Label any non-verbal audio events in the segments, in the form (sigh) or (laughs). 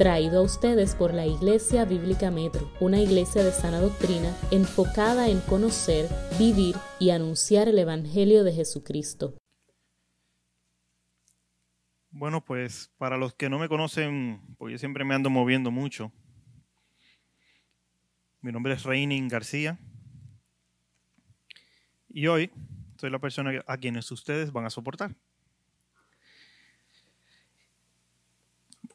traído a ustedes por la Iglesia Bíblica Metro, una iglesia de sana doctrina enfocada en conocer, vivir y anunciar el Evangelio de Jesucristo. Bueno, pues para los que no me conocen, porque yo siempre me ando moviendo mucho, mi nombre es Reinin García y hoy soy la persona a quienes ustedes van a soportar.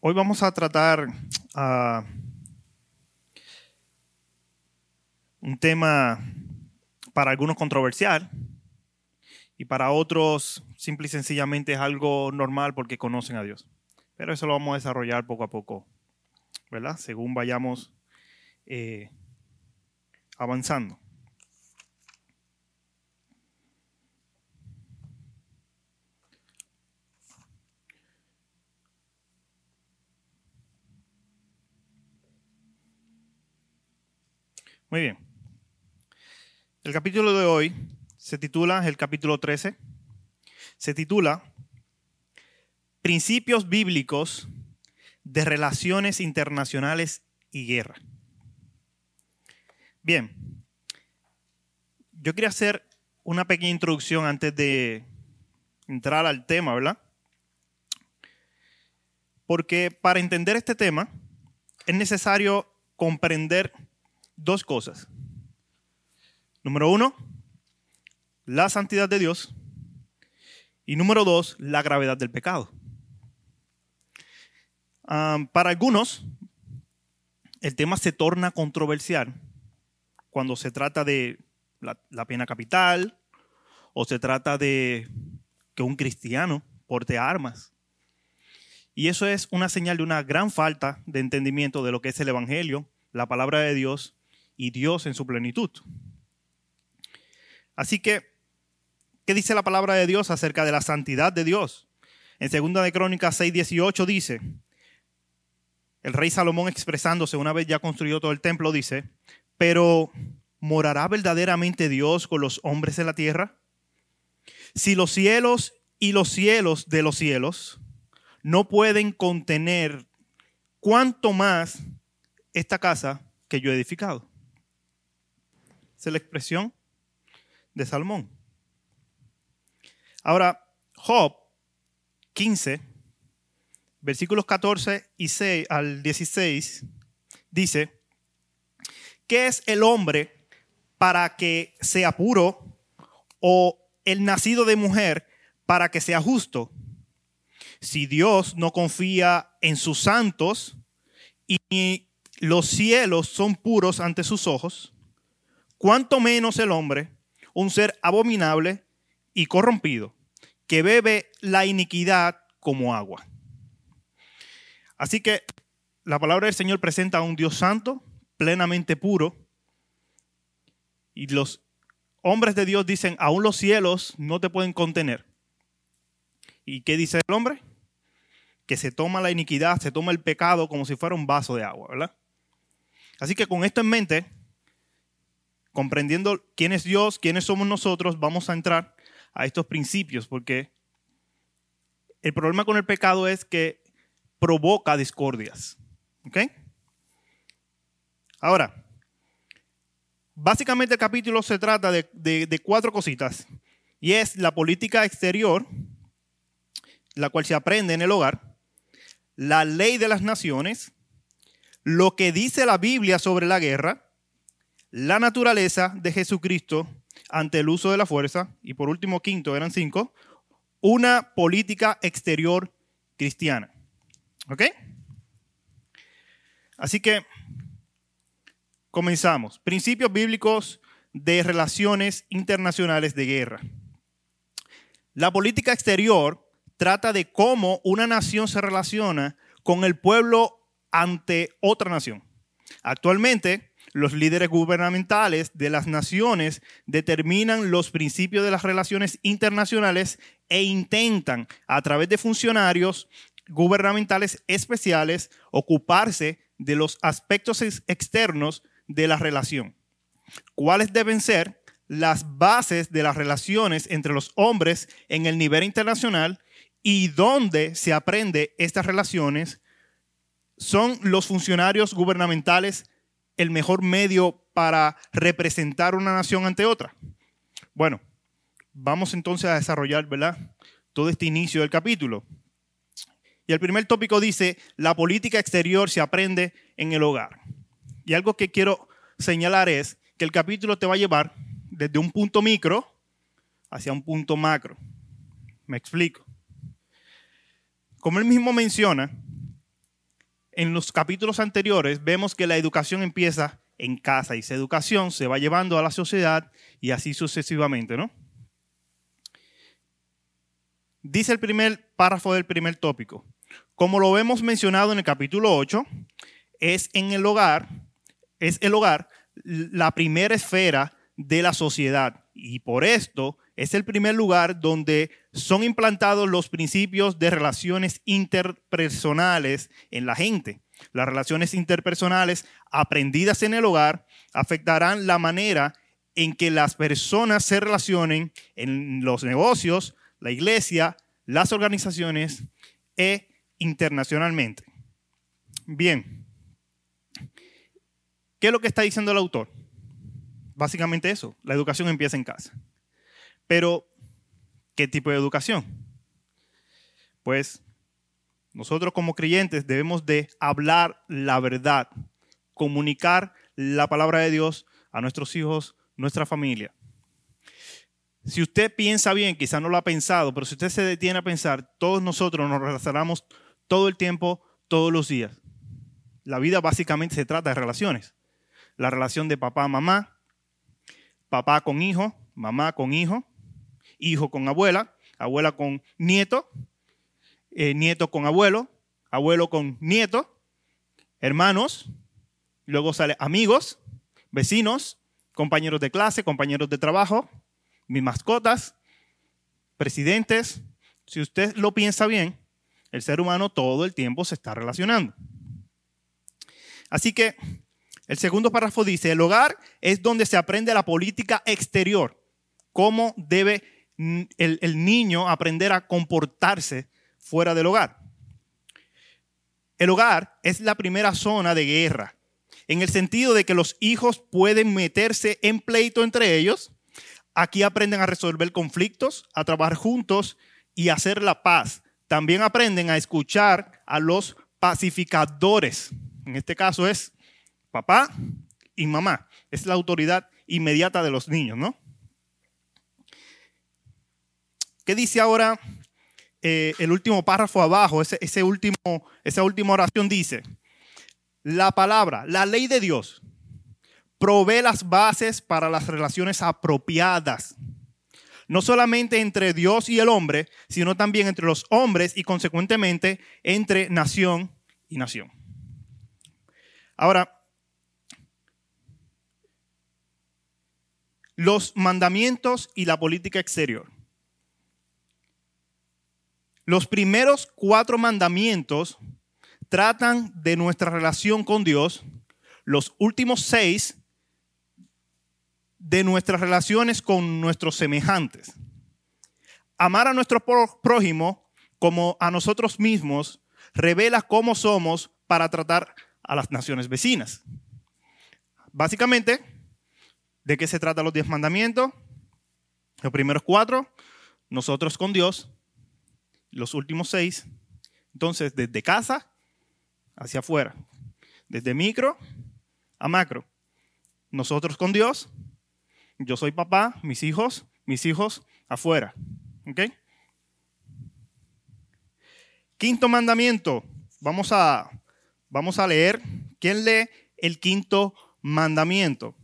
Hoy vamos a tratar uh, un tema para algunos controversial y para otros simple y sencillamente es algo normal porque conocen a Dios. Pero eso lo vamos a desarrollar poco a poco, ¿verdad? Según vayamos eh, avanzando. Muy bien. El capítulo de hoy se titula, el capítulo 13, se titula Principios bíblicos de relaciones internacionales y guerra. Bien, yo quería hacer una pequeña introducción antes de entrar al tema, ¿verdad? Porque para entender este tema es necesario comprender dos cosas. Número uno, la santidad de Dios. Y número dos, la gravedad del pecado. para algunos, el tema se torna controversial cuando se trata de la, la, pena capital o se trata de que un cristiano porte armas. Y eso es una señal de una gran falta de entendimiento de lo que es el Evangelio, la palabra de Dios y Dios en su plenitud. Así que, ¿qué dice la palabra de Dios acerca de la santidad de Dios? En 2 de Crónicas 6:18 dice, el rey Salomón expresándose una vez ya construyó todo el templo, dice, pero ¿morará verdaderamente Dios con los hombres en la tierra? Si los cielos y los cielos de los cielos no pueden contener, ¿cuánto más esta casa que yo he edificado? Es la expresión de Salmón. Ahora, Job 15, versículos 14 y 6 al 16, dice, ¿qué es el hombre para que sea puro o el nacido de mujer para que sea justo? Si Dios no confía en sus santos y los cielos son puros ante sus ojos, cuanto menos el hombre, un ser abominable y corrompido, que bebe la iniquidad como agua. Así que la palabra del Señor presenta a un Dios santo, plenamente puro, y los hombres de Dios dicen, aún los cielos no te pueden contener. ¿Y qué dice el hombre? Que se toma la iniquidad, se toma el pecado como si fuera un vaso de agua, ¿verdad? Así que con esto en mente, comprendiendo quién es Dios, quiénes somos nosotros, vamos a entrar a estos principios, porque el problema con el pecado es que provoca discordias. ¿Ok? Ahora, básicamente el capítulo se trata de, cuatro cositas, y es la política exterior, la cual se aprende en el hogar, la ley de las naciones, lo que dice la Biblia sobre la guerra, la naturaleza de Jesucristo ante el uso de la fuerza, y por último, quinto, eran cinco, una política exterior cristiana. ¿Ok? Así que comenzamos. Principios bíblicos de relaciones internacionales de guerra. La política exterior trata de cómo una nación se relaciona con el pueblo ante otra nación. Actualmente, los líderes gubernamentales de las naciones determinan los principios de las relaciones internacionales e intentan, a través de funcionarios gubernamentales especiales, ocuparse de los aspectos externos de la relación. ¿Cuáles deben ser las bases de las relaciones entre los hombres en el nivel internacional y dónde se aprende estas relaciones ¿Son los funcionarios gubernamentales el mejor medio para representar una nación ante otra? Bueno, vamos entonces a desarrollar, ¿verdad? Todo este inicio del capítulo. Y el primer tópico dice, la política exterior se aprende en el hogar. Y algo que quiero señalar es que el capítulo te va a llevar desde un punto micro hacia un punto macro. Me explico. Como él mismo menciona, en los capítulos anteriores vemos que la educación empieza en casa y esa educación se va llevando a la sociedad y así sucesivamente, ¿no? Dice el primer párrafo del primer tópico. Como lo hemos mencionado en el capítulo 8, es en el hogar, es el hogar la primera esfera de la sociedad y por esto es el primer lugar donde son implantados los principios de relaciones interpersonales en la gente. Las relaciones interpersonales aprendidas en el hogar afectarán la manera en que las personas se relacionen en los negocios, la iglesia, las organizaciones e internacionalmente. Bien, ¿qué es lo que está diciendo el autor? Básicamente eso, la educación empieza en casa. Pero, ¿qué tipo de educación? Pues nosotros como creyentes debemos de hablar la verdad, comunicar la palabra de Dios a nuestros hijos, nuestra familia. Si usted piensa bien, quizá no lo ha pensado, pero si usted se detiene a pensar, todos nosotros nos relacionamos todo el tiempo, todos los días. La vida básicamente se trata de relaciones. La relación de papá a mamá, papá con hijo, mamá con hijo, hijo con abuela, abuela con nieto, eh, nieto con abuelo, abuelo con nieto, hermanos, luego sale amigos, vecinos, compañeros de clase, compañeros de trabajo, mis mascotas, presidentes. Si usted lo piensa bien, el ser humano todo el tiempo se está relacionando. Así que el segundo párrafo dice, el hogar es donde se aprende la política exterior, cómo debe el, niño aprender a comportarse fuera del hogar. El hogar es la primera zona de guerra, en el sentido de que los hijos pueden meterse en pleito entre ellos. Aquí aprenden a resolver conflictos, a trabajar juntos y a hacer la paz. También aprenden a escuchar a los pacificadores. En este caso es papá y mamá. Es la autoridad inmediata de los niños, ¿no? ¿Qué dice ahora eh, el último párrafo abajo? Ese, último, esa última oración dice, la palabra, la ley de Dios, provee las bases para las relaciones apropiadas. No solamente entre Dios y el hombre, sino también entre los hombres y consecuentemente entre nación y nación. Ahora, los mandamientos y la política exterior. Los primeros cuatro mandamientos tratan de nuestra relación con Dios. Los últimos seis de nuestras relaciones con nuestros semejantes. Amar a nuestro prójimo como a nosotros mismos revela cómo somos para tratar a las naciones vecinas. Básicamente, ¿de qué se trata los diez mandamientos? Los primeros cuatro, nosotros con Dios, los últimos seis. Entonces, desde casa hacia afuera, desde micro a macro. Nosotros con Dios, yo soy papá, mis hijos, mis hijos afuera. ¿Ok? Quinto mandamiento. Vamos a, vamos a leer. ¿Quién lee el quinto mandamiento?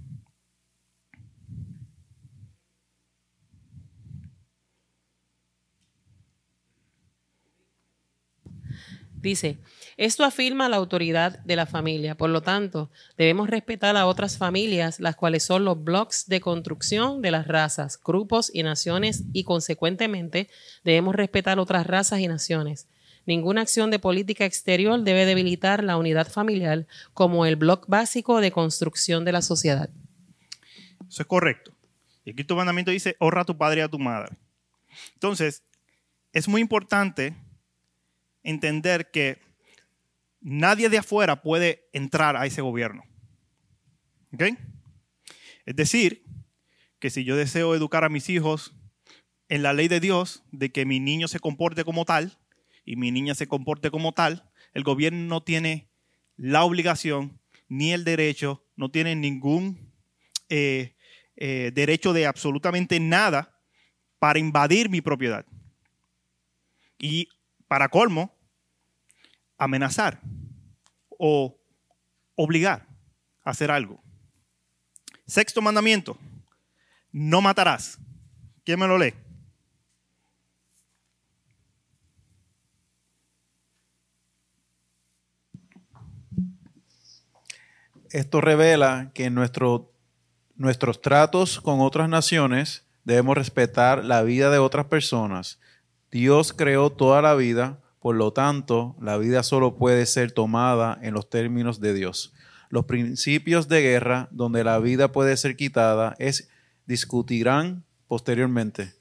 Dice, esto afirma la autoridad de la familia. Por lo tanto, debemos respetar a otras familias, las cuales son los bloques de construcción de las razas, grupos y naciones, y consecuentemente debemos respetar otras razas y naciones. Ninguna acción de política exterior debe debilitar la unidad familiar como el bloque básico de construcción de la sociedad. Eso es correcto. Y aquí tu mandamiento dice, honra a tu padre y a tu madre. Entonces, es muy importante entender que nadie de afuera puede entrar a ese gobierno. ¿Ok? Es decir, que si yo deseo educar a mis hijos en la ley de Dios, de que mi niño se comporte como tal y mi niña se comporte como tal, el gobierno no tiene la obligación ni el derecho, no tiene ningún eh, eh, derecho de absolutamente nada para invadir mi propiedad. Y para colmo, amenazar o obligar a hacer algo. Sexto mandamiento, no matarás. ¿Quién me lo lee? Esto revela que en nuestro, nuestros tratos con otras naciones debemos respetar la vida de otras personas. Dios creó toda la vida, por lo tanto, la vida solo puede ser tomada en los términos de Dios. Los principios de guerra, donde la vida puede ser quitada, es, discutirán posteriormente.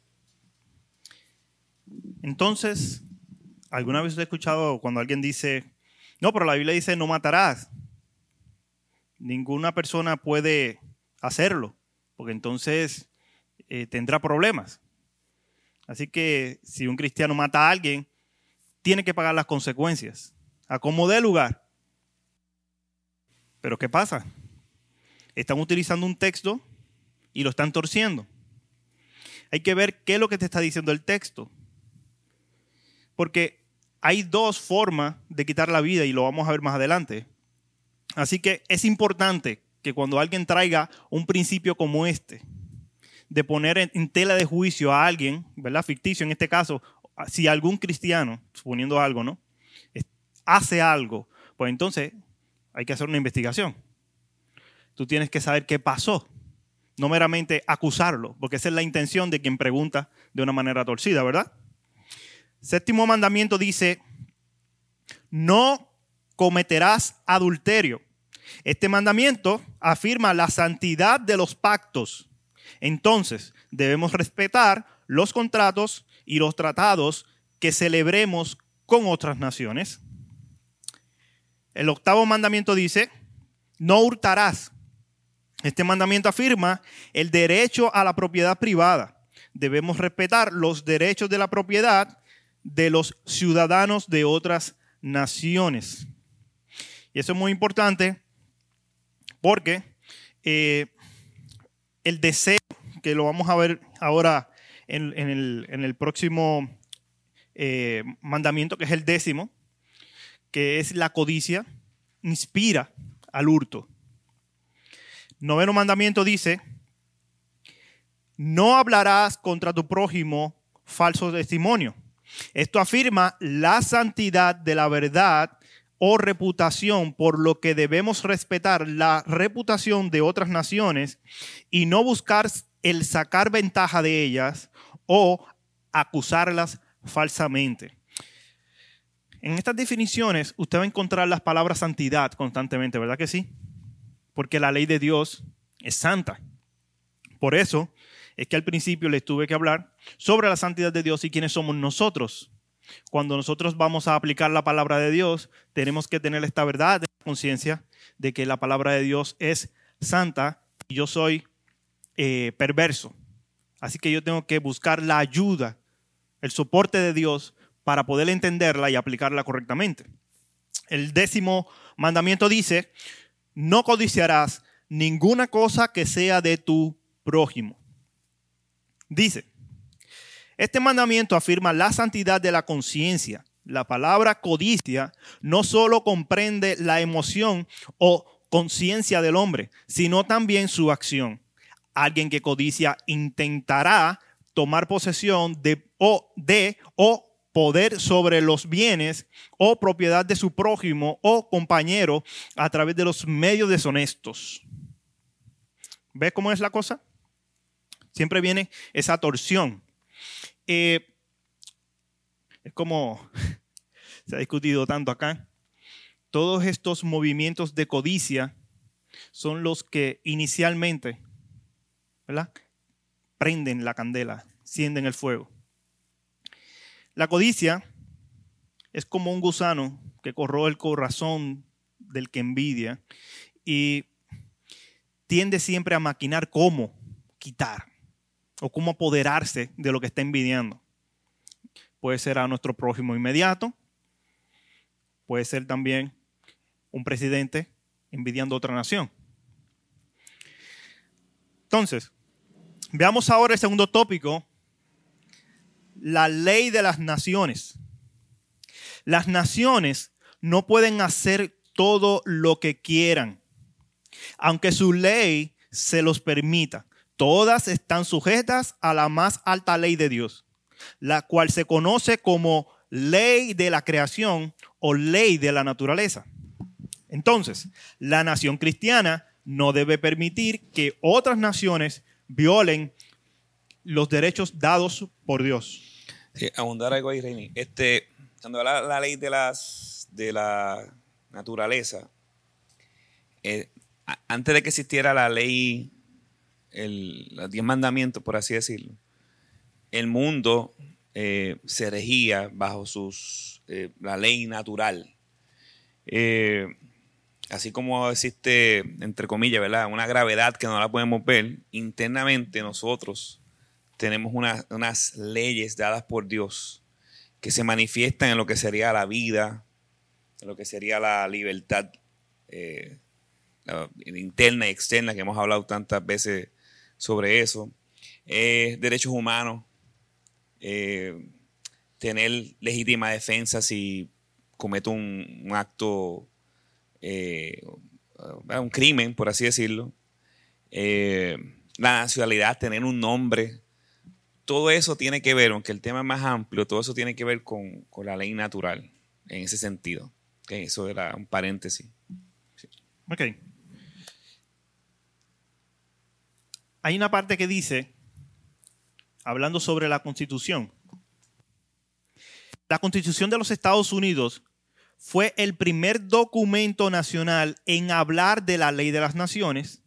Entonces, ¿alguna vez he escuchado cuando alguien dice, no, pero la Biblia dice no matarás? Ninguna persona puede hacerlo, porque entonces eh, tendrá problemas. Así que si un cristiano mata a alguien, tiene que pagar las consecuencias. A como dé lugar. Pero ¿qué pasa? Están utilizando un texto y lo están torciendo. Hay que ver qué es lo que te está diciendo el texto. Porque hay dos formas de quitar la vida y lo vamos a ver más adelante. Así que es importante que cuando alguien traiga un principio como este, de poner en, tela de juicio a alguien, ¿verdad? Ficticio en este caso, si algún cristiano, suponiendo algo, ¿no? Hace algo, pues entonces hay que hacer una investigación. Tú tienes que saber qué pasó, no meramente acusarlo, porque esa es la intención de quien pregunta de una manera torcida, ¿verdad? Séptimo mandamiento dice, no cometerás adulterio. Este mandamiento afirma la santidad de los pactos. Entonces, debemos respetar los contratos y los tratados que celebremos con otras naciones. El octavo mandamiento dice, no hurtarás. Este mandamiento afirma el derecho a la propiedad privada. Debemos respetar los derechos de la propiedad de los ciudadanos de otras naciones. Y eso es muy importante porque eh, el deseo, que lo vamos a ver ahora en, el, próximo eh, mandamiento, que es el décimo, que es la codicia, inspira al hurto. Noveno mandamiento dice, no hablarás contra tu prójimo falso testimonio. Esto afirma la santidad de la verdad o reputación, por lo que debemos respetar la reputación de otras naciones y no buscar el sacar ventaja de ellas o acusarlas falsamente. En estas definiciones usted va a encontrar las palabras santidad constantemente, ¿verdad que sí? Porque la ley de Dios es santa. Por eso es que al principio les tuve que hablar sobre la santidad de Dios y quiénes somos nosotros. Cuando nosotros vamos a aplicar la palabra de Dios, tenemos que tener esta verdad de conciencia de que la palabra de Dios es santa y yo soy eh, perverso. Así que yo tengo que buscar la ayuda, el soporte de Dios para poder entenderla y aplicarla correctamente. El décimo mandamiento dice, no codiciarás ninguna cosa que sea de tu prójimo. Dice, este mandamiento afirma la santidad de la conciencia. La palabra codicia no solo comprende la emoción o conciencia del hombre, sino también su acción. Alguien que codicia intentará tomar posesión de o, de, o poder sobre los bienes o propiedad de su prójimo o compañero a través de los medios deshonestos. ¿Ves cómo es la cosa? Siempre viene esa torsión. Eh, es como (laughs) se ha discutido tanto acá. Todos estos movimientos de codicia son los que inicialmente ¿verdad? prenden la candela, sienden el fuego. La codicia es como un gusano que corroe el corazón del que envidia y tiende siempre a maquinar cómo quitar o cómo apoderarse de lo que está envidiando. Puede ser a nuestro prójimo inmediato, puede ser también un presidente envidiando otra nación. Entonces, veamos ahora el segundo tópico, la ley de las naciones. Las naciones no pueden hacer todo lo que quieran, aunque su ley se los permita. Todas están sujetas a la más alta ley de Dios, la cual se conoce como ley de la creación o ley de la naturaleza. Entonces, la nación cristiana no debe permitir que otras naciones violen los derechos dados por Dios. Abundar algo ahí, Reini. Este, cuando habla la ley de, de la naturaleza, eh, antes de que existiera la ley, el, los diez mandamientos, por así decirlo, el mundo eh, se regía bajo sus, eh, la ley natural. así como existe, entre comillas, ¿verdad? una gravedad que no la podemos ver, internamente nosotros tenemos unas leyes dadas por Dios que se manifiestan en lo que sería la vida, en lo que sería la libertad eh, interna y externa, que hemos hablado tantas veces sobre eso, derechos humanos, eh, tener legítima defensa si cometo un, acto, eh, un crimen, por así decirlo, la nacionalidad, tener un nombre, todo eso tiene que ver, aunque el tema es más amplio, todo eso tiene que ver con, la ley natural, en ese sentido. eso era un paréntesis. Ok. Hay una parte que dice, hablando sobre la constitución, la constitución de los Estados Unidos fue el primer documento nacional en hablar de la ley de las naciones.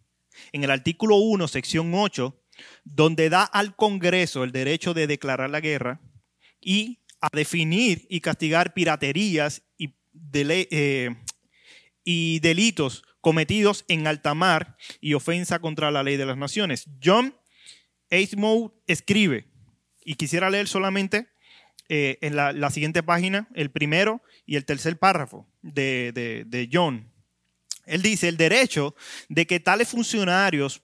En el artículo 1, sección 8, donde da al Congreso el derecho de declarar la guerra y a definir y castigar piraterías y, eh, y delitos cometidos en alta mar y ofensa contra la ley de las naciones. John Aismow escribe, y quisiera leer solamente eh, en la, siguiente página el primero y el tercer párrafo de, de John. Él dice, el derecho de que tales funcionarios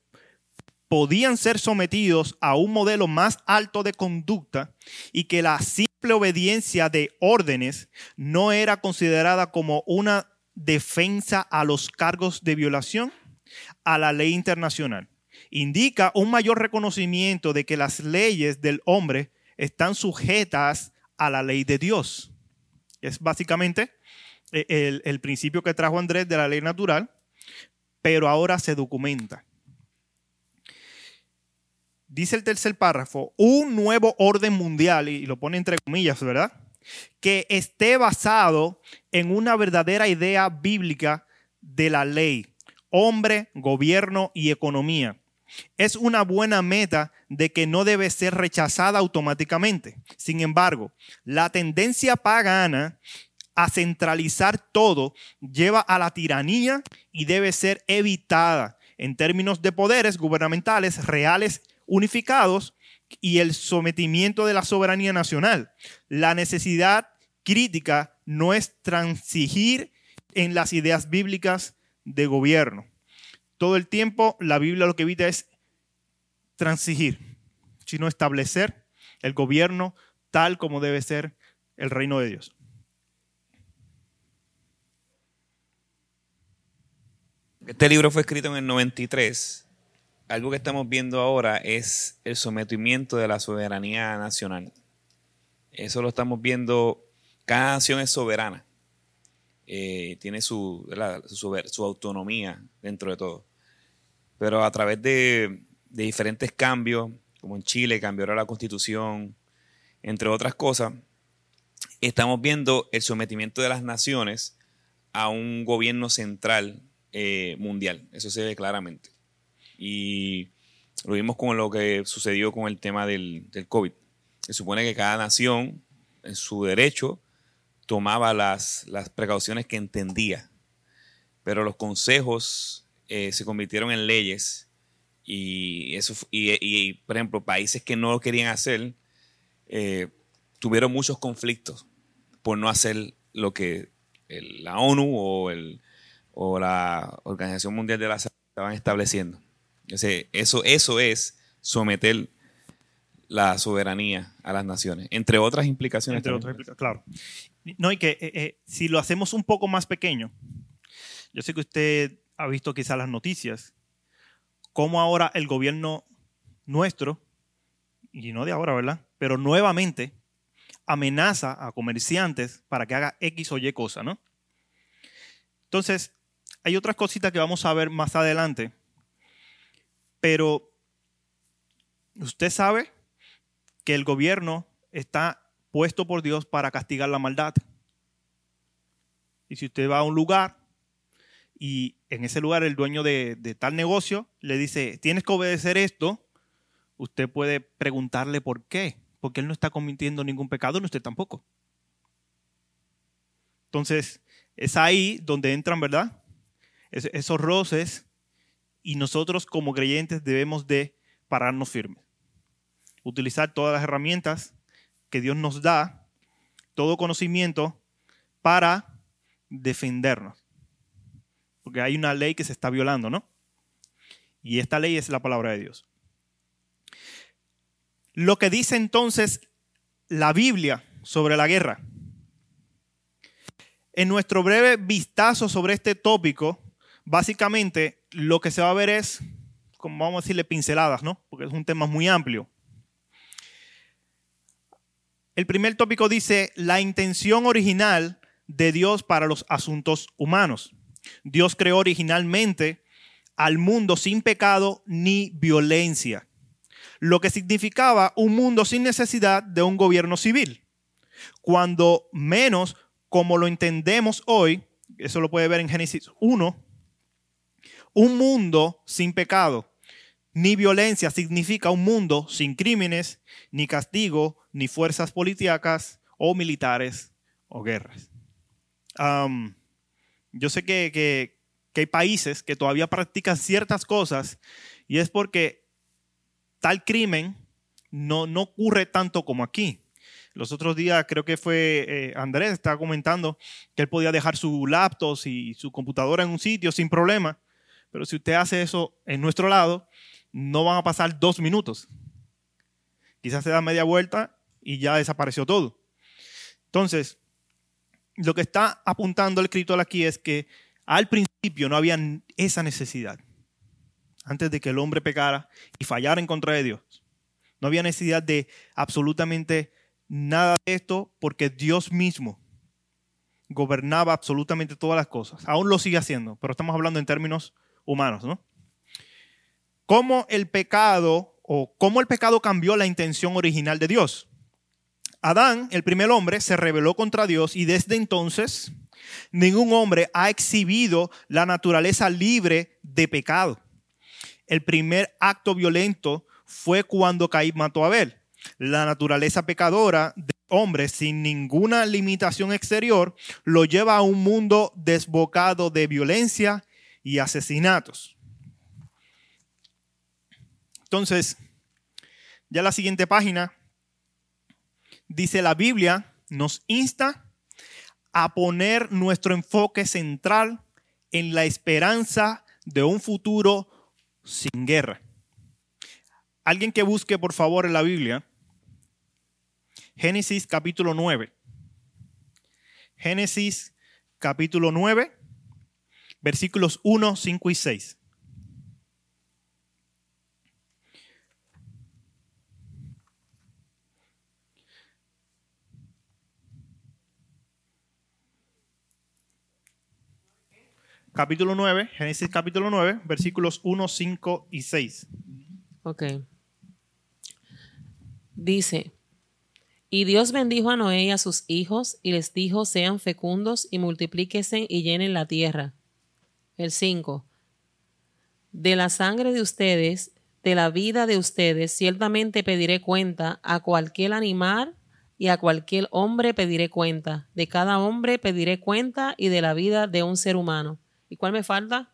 podían ser sometidos a un modelo más alto de conducta y que la simple obediencia de órdenes no era considerada como una defensa a los cargos de violación a la ley internacional. Indica un mayor reconocimiento de que las leyes del hombre están sujetas a la ley de Dios. Es básicamente eh, el, el principio que trajo Andrés de la ley natural, pero ahora se documenta dice el tercer párrafo, un nuevo orden mundial, y lo pone entre comillas, ¿verdad? Que esté basado en una verdadera idea bíblica de la ley, hombre, gobierno y economía. Es una buena meta de que no debe ser rechazada automáticamente. Sin embargo, la tendencia pagana a centralizar todo lleva a la tiranía y debe ser evitada en términos de poderes gubernamentales reales unificados y el sometimiento de la soberanía nacional. La necesidad crítica no es transigir en las ideas bíblicas de gobierno. Todo el tiempo la Biblia lo que evita es transigir, sino establecer el gobierno tal como debe ser el reino de Dios. Este libro fue escrito en el 93 algo que estamos viendo ahora es el sometimiento de la soberanía nacional. Eso lo estamos viendo, cada nación es soberana, eh, tiene su, autonomía dentro de todo. Pero a través de, diferentes cambios, como en Chile cambió la constitución, entre otras cosas, estamos viendo el sometimiento de las naciones a un gobierno central eh, mundial. Eso se ve claramente. Y lo vimos con lo que sucedió con el tema del COVID. Se supone que cada nación, en su derecho, tomaba las, las precauciones que entendía. Pero los consejos eh, se convirtieron en leyes y, eso, y, por ejemplo, países que no lo querían hacer eh, tuvieron muchos conflictos por no hacer lo que la ONU o, el, o la Organización Mundial de la Salud estaban estableciendo. Eso, eso es someter la soberanía a las naciones, entre otras implicaciones. Entre otras implica- claro. No, y que eh, eh, si lo hacemos un poco más pequeño, yo sé que usted ha visto quizás las noticias, cómo ahora el gobierno nuestro, y no de ahora, ¿verdad? Pero nuevamente amenaza a comerciantes para que haga X o Y cosa, ¿no? Entonces, hay otras cositas que vamos a ver más adelante, pero usted sabe que el gobierno está puesto por Dios para castigar la maldad. Y si usted va a un lugar y en ese lugar el dueño de, tal negocio le dice, tienes que obedecer esto, usted puede preguntarle por qué, porque él no está cometiendo ningún pecado, ni usted tampoco. Entonces, es ahí donde entran, ¿verdad? Es- esos roces y nosotros como creyentes debemos de pararnos firmes utilizar todas las herramientas que Dios nos da, todo conocimiento para defendernos. Porque hay una ley que se está violando, ¿no? Y esta ley es la palabra de Dios. Lo que dice entonces la Biblia sobre la guerra. En nuestro breve vistazo sobre este tópico, básicamente lo que se va a ver es, como vamos a decirle, pinceladas, ¿no? Porque es un tema muy amplio. El primer tópico dice la intención original de Dios para los asuntos humanos. Dios creó originalmente al mundo sin pecado ni violencia, lo que significaba un mundo sin necesidad de un gobierno civil. Cuando menos como lo entendemos hoy, eso lo puede ver en Génesis 1, un mundo sin pecado ni violencia significa un mundo sin crímenes, ni castigo, ni fuerzas policíacas o militares o guerras. Yo sé que, que- que hay países que todavía practican ciertas cosas y es porque tal crimen no, no ocurre tanto como aquí. Los otros días creo que fue eh, Andrés, estaba comentando que él podía dejar su laptop y su computadora en un sitio sin problema, pero si usted hace eso en nuestro lado, no van a pasar dos minutos. Quizás se da media vuelta y ya desapareció todo. Entonces, lo que está apuntando el escritor aquí es que al principio no había esa necesidad. Antes de que el hombre pecara y fallara en contra de Dios. No había necesidad de absolutamente nada de esto porque Dios mismo gobernaba absolutamente todas las cosas. Aún lo sigue haciendo, pero estamos hablando en términos humanos, ¿no? Cómo el pecado o cómo el pecado cambió la intención original de Dios. Adán, el primer hombre, se rebeló contra Dios y desde entonces ningún hombre ha exhibido la naturaleza libre de pecado. El primer acto violento fue cuando Caín mató a Abel. La naturaleza pecadora del hombre sin ninguna limitación exterior lo lleva a un mundo desbocado de violencia y asesinatos. Entonces, ya la siguiente página dice la Biblia nos insta a poner nuestro enfoque central en la esperanza de un futuro sin guerra. Alguien que busque por favor en la Biblia Génesis capítulo 9. Génesis capítulo 9, versículos 1, 5 y 6. Capítulo 9, Génesis capítulo 9, versículos 1, 5 y 6. Ok. Dice, y Dios bendijo a Noé y a sus hijos y les dijo, sean fecundos y multiplíquese y llenen la tierra. El 5. De la sangre de ustedes, de la vida de ustedes, ciertamente pediré cuenta a cualquier animal, y a cualquier hombre pediré cuenta. De cada hombre pediré cuenta y de la vida de un ser humano. ¿Y cuál me falta?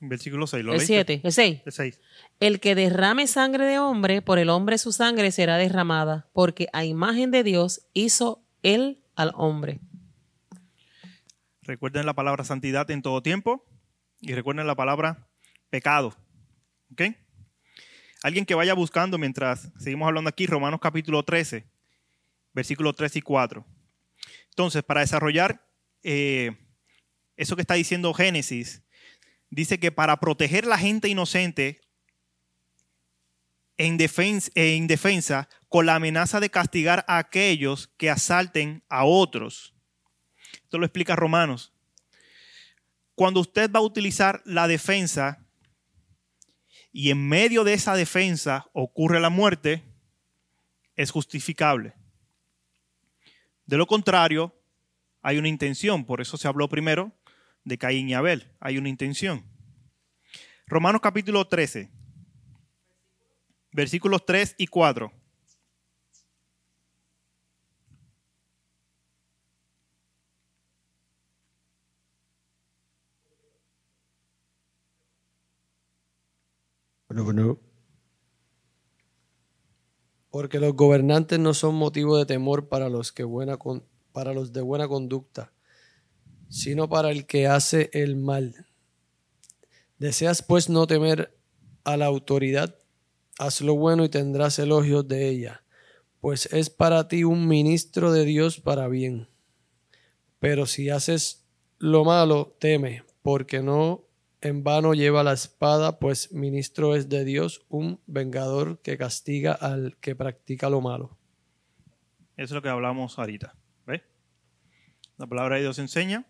Versículo 6. ¿lo El leíste? 7, el 6. El 6. El que derrame sangre de hombre, por el hombre su sangre será derramada, porque a imagen de Dios hizo él al hombre. Recuerden la palabra santidad en todo tiempo y recuerden la palabra pecado. ¿Ok? Alguien que vaya buscando mientras seguimos hablando aquí, Romanos capítulo 13, versículos 3 y 4. Entonces, para desarrollar eh, eso que está diciendo Génesis, dice que para proteger la gente inocente en defensa, en defensa con la amenaza de castigar a aquellos que asalten a otros. Esto lo explica Romanos. Cuando usted va a utilizar la defensa y en medio de esa defensa ocurre la muerte, es justificable. De lo contrario, hay una intención. Por eso se habló primero de Caín y Abel. Hay una intención. Romanos capítulo 13, versículos 3 y 4. Bueno, bueno. Porque los gobernantes no son motivo de temor para los, que buena con- para los de buena conducta, sino para el que hace el mal. Deseas pues no temer a la autoridad, haz lo bueno y tendrás elogios de ella, pues es para ti un ministro de Dios para bien. Pero si haces lo malo, teme, porque no en vano lleva la espada, pues ministro es de Dios, un vengador que castiga al que practica lo malo. Eso es lo que hablamos ahorita. ¿Ves? La palabra de Dios enseña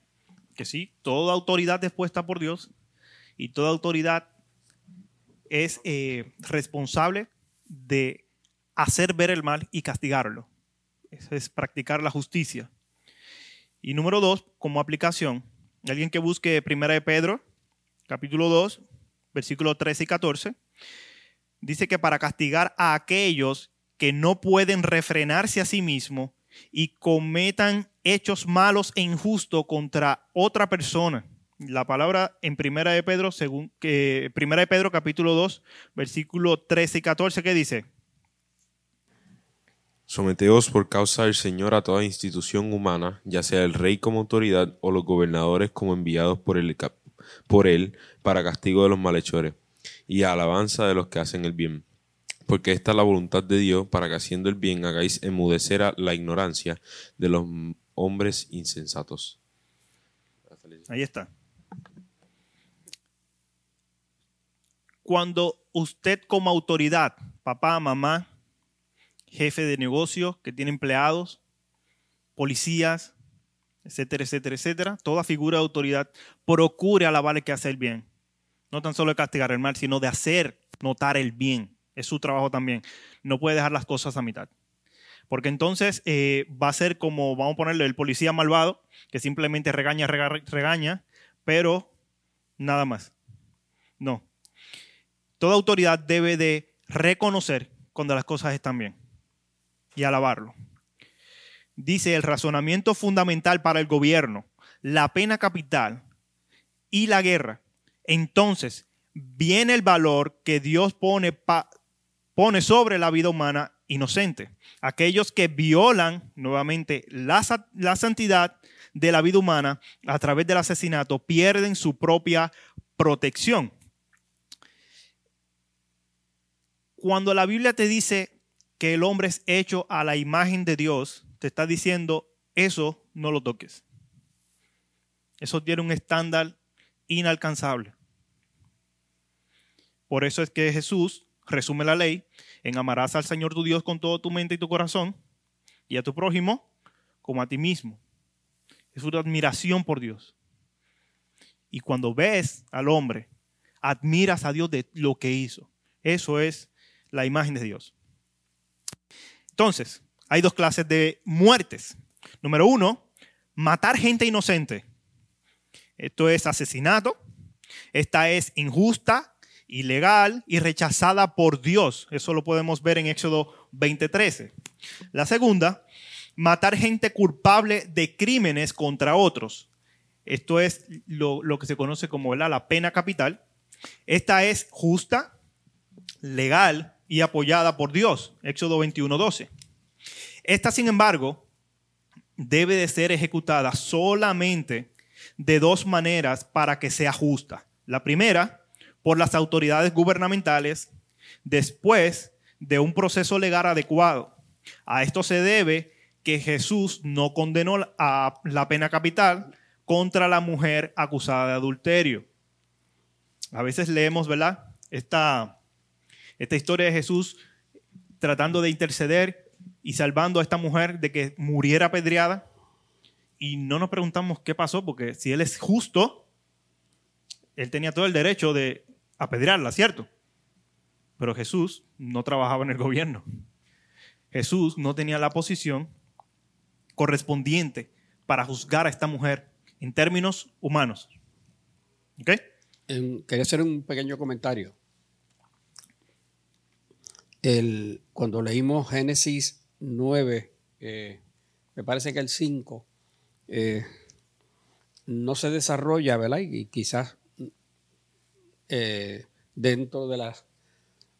que sí, toda autoridad es puesta por Dios y toda autoridad es eh, responsable de hacer ver el mal y castigarlo. Es practicar la justicia. Y número dos, como aplicación, alguien que busque Primera de Pedro, capítulo 2, versículos 13 y 14, dice que para castigar a aquellos que no pueden refrenarse a sí mismos y cometan hechos malos e injustos contra otra persona. La palabra en Primera de Pedro, según Primera de Pedro capítulo 2, versículo 13 y 14 que dice, Someteos por causa del Señor a toda institución humana, ya sea el rey como autoridad o los gobernadores como enviados por él, para castigo de los malhechores y alabanza de los que hacen el bien. Porque esta es la voluntad de Dios para que haciendo el bien hagáis enmudecer a la ignorancia de los hombres insensatos. Ahí está. Cuando usted como autoridad, papá, mamá, jefe de negocio que tiene empleados, policías, etcétera, etcétera, etcétera, toda figura de autoridad, procure alabar el que hace el bien. No tan solo de castigar el mal, sino de hacer notar el bien. Es su trabajo también. No puede dejar las cosas a mitad. Porque entonces eh, va a ser como, vamos a ponerle, el policía malvado, que simplemente regaña, rega- regaña, pero nada más. No. Toda autoridad debe de reconocer cuando las cosas están bien y alabarlo. Dice el razonamiento fundamental para el gobierno, la pena capital y la guerra. Entonces viene el valor que Dios pone, pa- pone sobre la vida humana inocente. Aquellos que violan nuevamente la, la santidad de la vida humana a través del asesinato pierden su propia protección. Cuando la Biblia te dice que el hombre es hecho a la imagen de Dios, te está diciendo eso no lo toques. Eso tiene un estándar inalcanzable. Por eso es que Jesús resume la ley en amarás al Señor tu Dios con todo tu mente y tu corazón y a tu prójimo como a ti mismo. Es una admiración por Dios. Y cuando ves al hombre, admiras a Dios de lo que hizo. Eso es la imagen de Dios. Entonces, hay dos clases de muertes. Número uno, matar gente inocente. Esto es asesinato. Esta es injusta, ilegal y rechazada por Dios. Eso lo podemos ver en Éxodo 20:13. La segunda matar gente culpable de crímenes contra otros. Esto es lo, lo que se conoce como la pena capital. Esta es justa, legal y apoyada por Dios. Éxodo 21, 12. Esta, sin embargo, debe de ser ejecutada solamente de dos maneras para que sea justa. La primera, por las autoridades gubernamentales, después de un proceso legal adecuado. A esto se debe que Jesús no condenó a la pena capital contra la mujer acusada de adulterio. A veces leemos, ¿verdad? Esta, esta historia de Jesús tratando de interceder y salvando a esta mujer de que muriera apedreada. Y no nos preguntamos qué pasó, porque si él es justo, él tenía todo el derecho de apedrearla, ¿cierto? Pero Jesús no trabajaba en el gobierno. Jesús no tenía la posición correspondiente para juzgar a esta mujer en términos humanos. ¿Ok? Quería hacer un pequeño comentario. El, cuando leímos Génesis 9, eh, me parece que el 5, eh, no se desarrolla, ¿verdad? Y quizás eh, dentro de las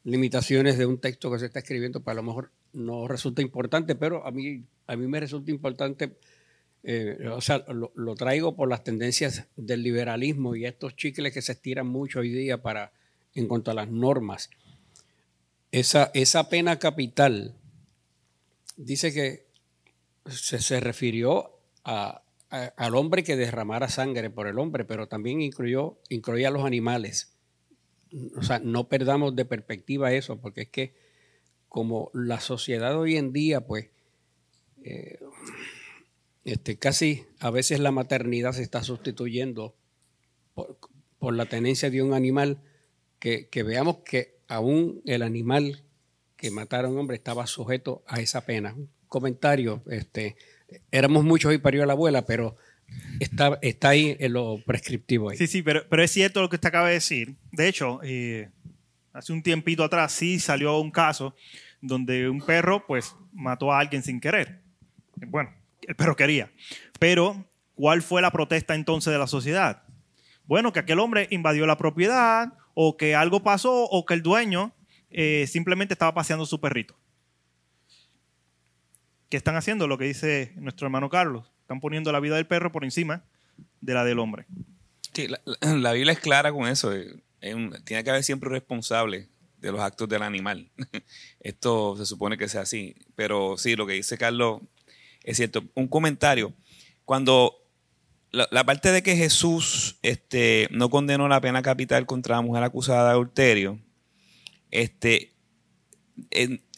limitaciones de un texto que se está escribiendo, para pues lo mejor no resulta importante, pero a mí, a mí me resulta importante, o sea, lo, lo, traigo por las tendencias del liberalismo y estos chicles que se estiran mucho hoy día para, en cuanto a las normas. Esa, esa pena capital dice que se, refirió al hombre que derramara sangre por el hombre, pero también incluyó, incluía a los animales. O sea, no perdamos de perspectiva eso, porque es que como la sociedad hoy en día, pues, eh, este, casi a veces la maternidad se está sustituyendo por, la tenencia de un animal, que, veamos que aún el animal que matara a un hombre estaba sujeto a esa pena. Un comentario, este, éramos muchos y parió a la abuela, pero está, está ahí en lo prescriptivo. Sí, sí, pero, pero es cierto lo que usted acaba de decir. De hecho, eh, hace un tiempito atrás sí salió un caso donde un perro pues mató a alguien sin querer. Bueno, el perro quería. Pero, ¿cuál fue la protesta entonces de la sociedad? Bueno, que aquel hombre invadió la propiedad, o que algo pasó o que el dueño eh, simplemente estaba paseando su perrito. ¿Qué están haciendo? Lo que dice nuestro hermano Carlos. Están poniendo la vida del perro por encima de la del hombre. Sí, la, (clears throat) Biblia es clara con eso. Eh, tiene que haber siempre responsable de los actos del animal. (laughs) Esto se supone que sea así. Pero sí, lo que dice Carlos es cierto. Un comentario. Cuando la, parte de que Jesús este, no condenó la pena capital contra la mujer acusada de adulterio, este,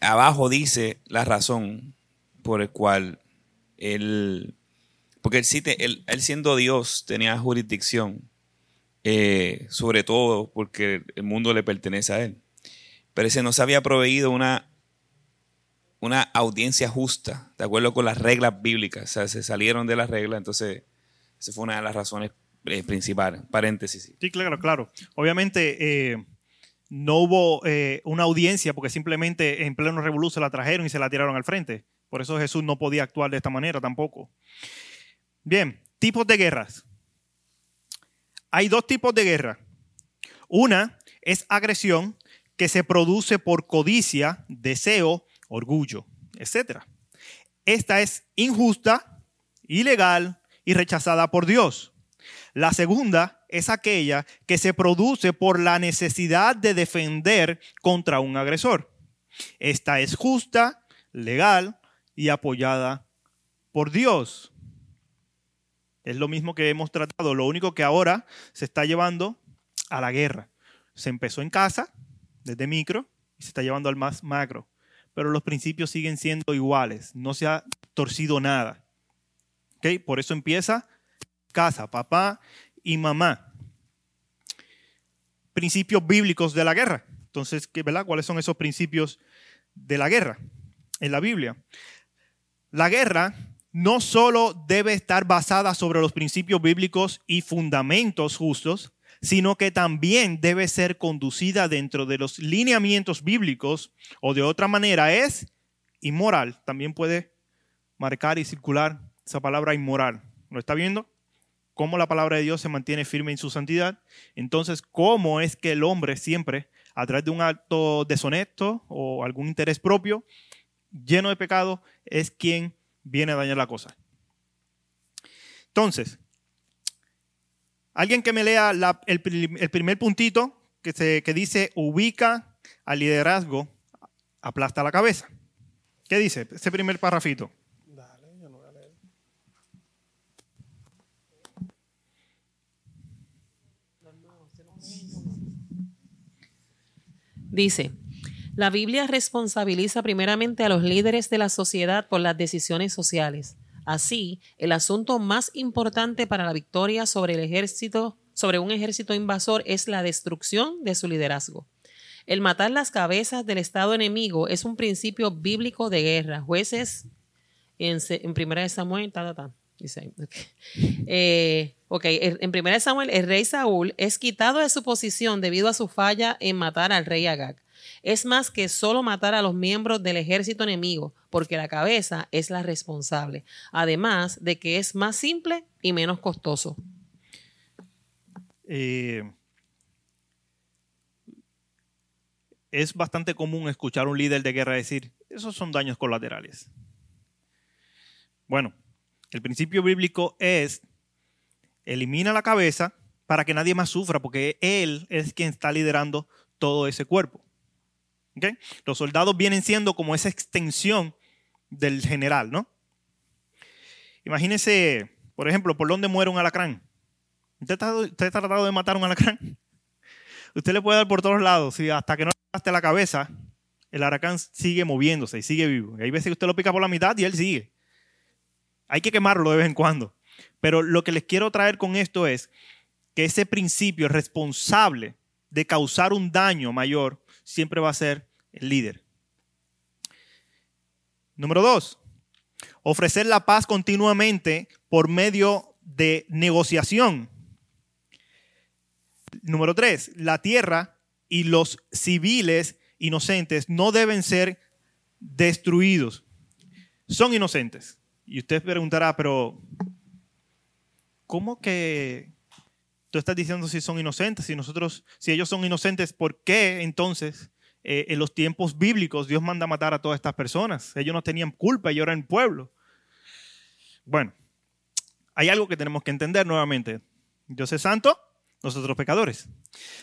abajo dice la razón por el cual él, porque él, él, siendo Dios tenía jurisdicción, eh, sobre todo porque el mundo le pertenece a él. Pero ese no se había proveído una, una audiencia justa, de acuerdo con las reglas bíblicas. O sea, se salieron de las reglas, entonces esa fue una de las razones eh, principales. Paréntesis. Sí, claro, claro. Obviamente eh, no hubo eh, una audiencia porque simplemente en pleno revolución la trajeron y se la tiraron al frente. Por eso Jesús no podía actuar de esta manera tampoco. Bien, tipos de guerras. Hay dos tipos de guerra. Una es agresión que se produce por codicia, deseo, orgullo, etc. Esta es injusta, ilegal, y rechazada por Dios. La segunda es aquella que se produce por la necesidad de defender contra un agresor. Esta es justa, legal y apoyada por Dios. Es lo mismo que hemos tratado, lo único que ahora se está llevando a la guerra. Se empezó en casa, desde micro, y se está llevando al más macro. Pero los principios siguen siendo iguales, no se ha torcido nada. Por eso empieza casa, papá y mamá. Principios bíblicos de la guerra. Entonces, ¿verdad? ¿cuáles son esos principios de la guerra en la Biblia? La guerra no solo debe estar basada sobre los principios bíblicos y fundamentos justos, sino que también debe ser conducida dentro de los lineamientos bíblicos o de otra manera es inmoral. También puede marcar y circular esa palabra inmoral. ¿Lo está viendo? Cómo la palabra de Dios se mantiene firme en su santidad. Entonces, ¿cómo es que el hombre siempre, a través de un acto deshonesto o algún interés propio, lleno de pecado, es quien viene a dañar la cosa? Entonces, alguien que me lea la- el, prim- el primer puntito que, se, que dice ubica al liderazgo, aplasta la cabeza. ¿Qué dice ese primer parrafito? Dice, la Biblia responsabiliza primeramente a los líderes de la sociedad por las decisiones sociales. Así, el asunto más importante para la victoria sobre el ejército, sobre un ejército invasor es la destrucción de su liderazgo. El matar las cabezas del Estado enemigo es un principio bíblico de guerra. Jueces en, en Primera de Samuel, ta, ta, ta, dice ahí, ok. Eh, ok, en en Primera Samuel, el rey Saúl es quitado de su posición debido a su falla en matar al rey Agag. Es más que solo matar a los miembros del ejército enemigo, porque la cabeza es la responsable. Además de que es más simple y menos costoso. Eh, es bastante común escuchar a un líder de guerra decir, esos son daños colaterales. Bueno, el principio bíblico es, elimina la cabeza para que nadie más sufra, porque él es quien está liderando todo ese cuerpo. Los soldados vienen siendo como esa extensión del general, ¿no? Imagínese, por ejemplo, por dónde muere un alacrán. ¿Usted está, usted está tratado de matar un alacrán? (laughs) Usted le puede dar por todos lados, y hasta que no le gaste la cabeza, el alacrán sigue moviéndose y sigue vivo. Y hay veces que usted lo pica por la mitad y él sigue. Hay que quemarlo de vez en cuando. Pero lo que les quiero traer con esto es que ese principio responsable de causar un daño mayor siempre va a ser el líder. Número dos, ofrecer la paz continuamente por medio de negociación. Número tres, la tierra y los civiles inocentes no deben ser destruidos. Son inocentes. Y usted preguntará, pero ¿cómo que tú estás diciendo si son inocentes? Si nosotros, si ellos son inocentes, ¿por qué entonces eh, en los tiempos bíblicos Dios manda matar a todas estas personas? Ellos no tenían culpa, ellos eran pueblo. Bueno, hay algo que tenemos que entender nuevamente. Dios es santo, nosotros pecadores.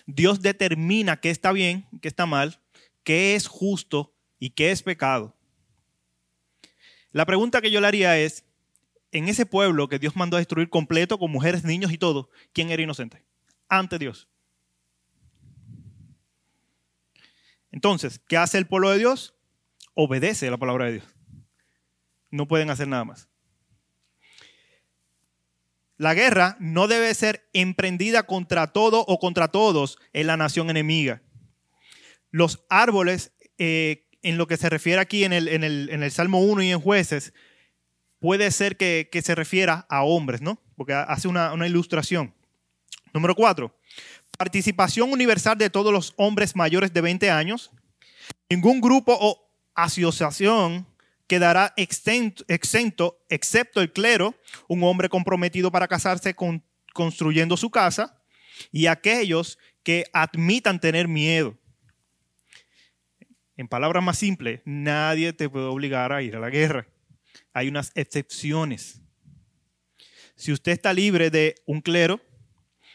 Dios determina qué está bien, qué está mal, qué es justo y qué es pecado. La pregunta que yo le haría es, en ese pueblo que Dios mandó a destruir completo, con mujeres, niños y todo, ¿quién era inocente? Ante Dios. Entonces, ¿qué hace el pueblo de Dios? Obedece la palabra de Dios. No pueden hacer nada más. La guerra no debe ser emprendida contra todo o contra todos en la nación enemiga. Los árboles, eh, en lo que se refiere aquí en el, en el- en el Salmo 1 y en Jueces, puede ser que, se refiera a hombres, ¿no? Porque hace una, ilustración. Número 4. Participación universal de todos los hombres mayores de 20 años. Ningún grupo o asociación quedará exento, exento, excepto el clero, un hombre comprometido para casarse con, construyendo su casa, y aquellos que admitan tener miedo. En palabras más simples, nadie te puede obligar a ir a la guerra. Hay unas excepciones. Si usted está libre de un clero,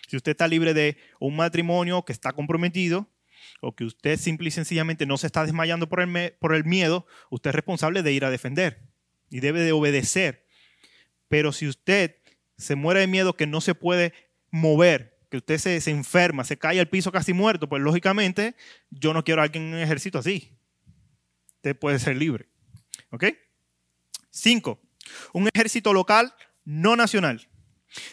si usted está libre de un matrimonio que está comprometido, o que usted simple y sencillamente no se está desmayando por el, por el miedo, usted es responsable de ir a defender y debe de obedecer. Pero si usted se muere de miedo que no se puede mover, que usted se, se enferma, se cae al piso casi muerto, pues lógicamente yo no quiero a alguien en un ejército así. Usted puede ser libre. ¿Ok? Cinco, un ejército local no nacional.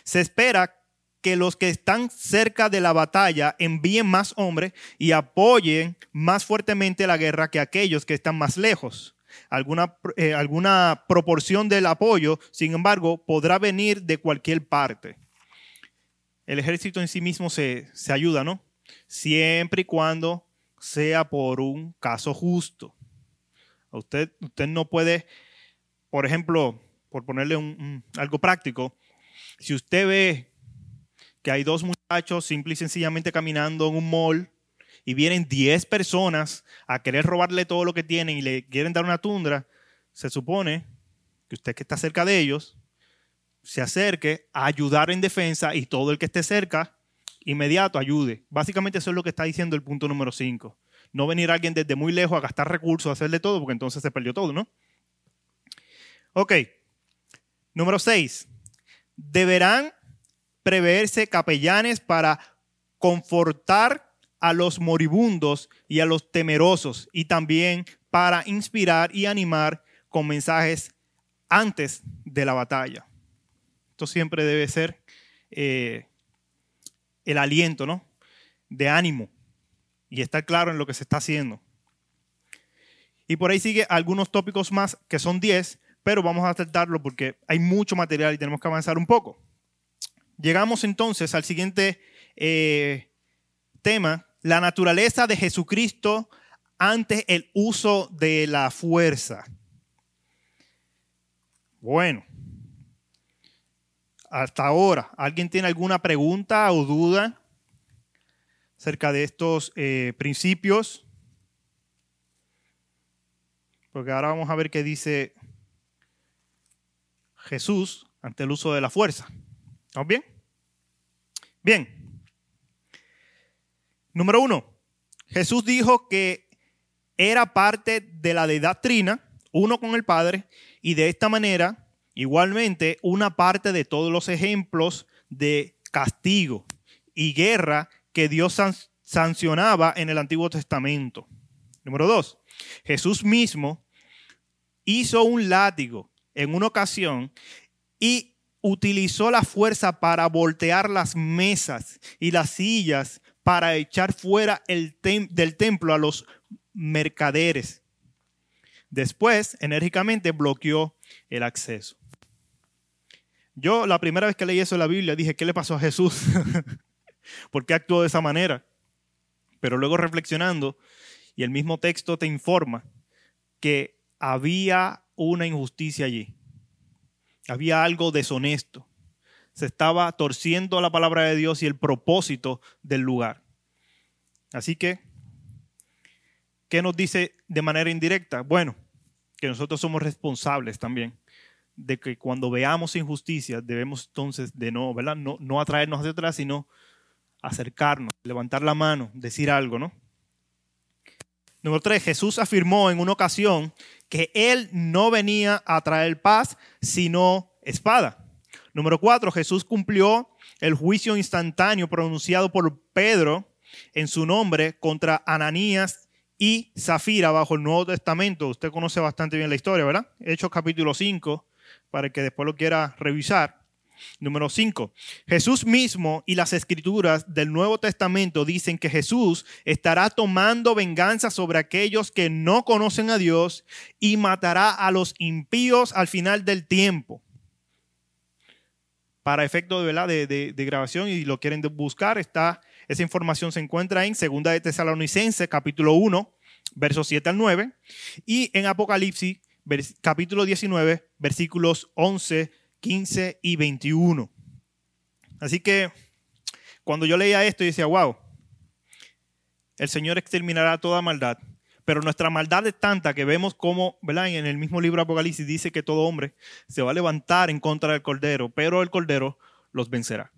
Se espera que los que están cerca de la batalla envíen más hombres y apoyen más fuertemente la guerra que aquellos que están más lejos. Alguna, eh, alguna proporción del apoyo, sin embargo, podrá venir de cualquier parte. El ejército en sí mismo se, se ayuda, ¿no? Siempre y cuando sea por un caso justo. Usted, usted no puede por ejemplo, por ponerle un- algo práctico, si usted ve que hay dos muchachos simple y sencillamente caminando en un mall y vienen 10 personas a querer robarle todo lo que tienen y le quieren dar una tundra, se supone que usted que está cerca de ellos se acerque a ayudar en defensa y todo el que esté cerca, inmediato, ayude. Básicamente eso es lo que está diciendo el punto número 5. No venir alguien desde muy lejos a gastar recursos, a hacerle todo, porque entonces se perdió todo, ¿no? Ok. Número 6. Deberán preverse capellanes para confortar a los moribundos y a los temerosos y también para inspirar y animar con mensajes antes de la batalla. Esto siempre debe ser eh, el aliento, ¿no? De ánimo y estar claro en lo que se está haciendo. Y por ahí sigue algunos tópicos más que son 10, pero vamos a tratarlo porque hay mucho material y tenemos que avanzar un poco. Llegamos entonces al siguiente eh, tema, la naturaleza de Jesucristo ante el uso de la fuerza. Bueno, hasta ahora, ¿alguien tiene alguna pregunta o duda acerca de estos eh, principios? Porque ahora vamos a ver qué dice Jesús ante el uso de la fuerza. ¿Estamos bien? Bien. Número uno, Jesús dijo que era parte de la deidad trina, uno con el Padre, y de esta manera, igualmente, una parte de todos los ejemplos de castigo y guerra que Dios san- sancionaba en el Antiguo Testamento. Número dos, Jesús mismo hizo un látigo en una ocasión y utilizó la fuerza para voltear las mesas y las sillas para echar fuera el del templo a los mercaderes. Después, enérgicamente bloqueó el acceso. Yo la primera vez que leí eso en la Biblia dije, ¿qué le pasó a Jesús? (laughs) ¿Por qué actuó de esa manera? Pero luego reflexionando, y el mismo texto te informa que había una injusticia allí. Había algo deshonesto. Se estaba torciendo la palabra de Dios y el propósito del lugar. Así que, ¿qué nos dice de manera indirecta? Bueno, que nosotros somos responsables también de que cuando veamos injusticias debemos entonces de no, ¿verdad? No, no atraernos hacia atrás, sino acercarnos, levantar la mano, decir algo, ¿no? Número tres, Jesús afirmó en una ocasión que él no venía a traer paz, sino espada. Número cuatro, Jesús cumplió el juicio instantáneo pronunciado por Pedro en su nombre contra Ananías y Zafira bajo el Nuevo Testamento. Usted conoce bastante bien la historia, ¿verdad? Hechos capítulo 5, para que después lo quiera revisar. Número 5. Jesús mismo y las escrituras del Nuevo Testamento dicen que Jesús estará tomando venganza sobre aquellos que no conocen a Dios y matará a los impíos al final del tiempo. Para efecto de, de, grabación y lo quieren buscar, está, esa información se encuentra en 2 de Tesalonicenses, capítulo 1, versos 7 al 9, y en Apocalipsis, capítulo 19, versículos 11, 15 y 21. Así que cuando yo leía esto, yo decía, wow, el Señor exterminará toda maldad. Pero nuestra maldad es tanta que vemos como, ¿verdad? En el mismo libro Apocalipsis dice que todo hombre se va a levantar en contra del Cordero, pero el Cordero los vencerá.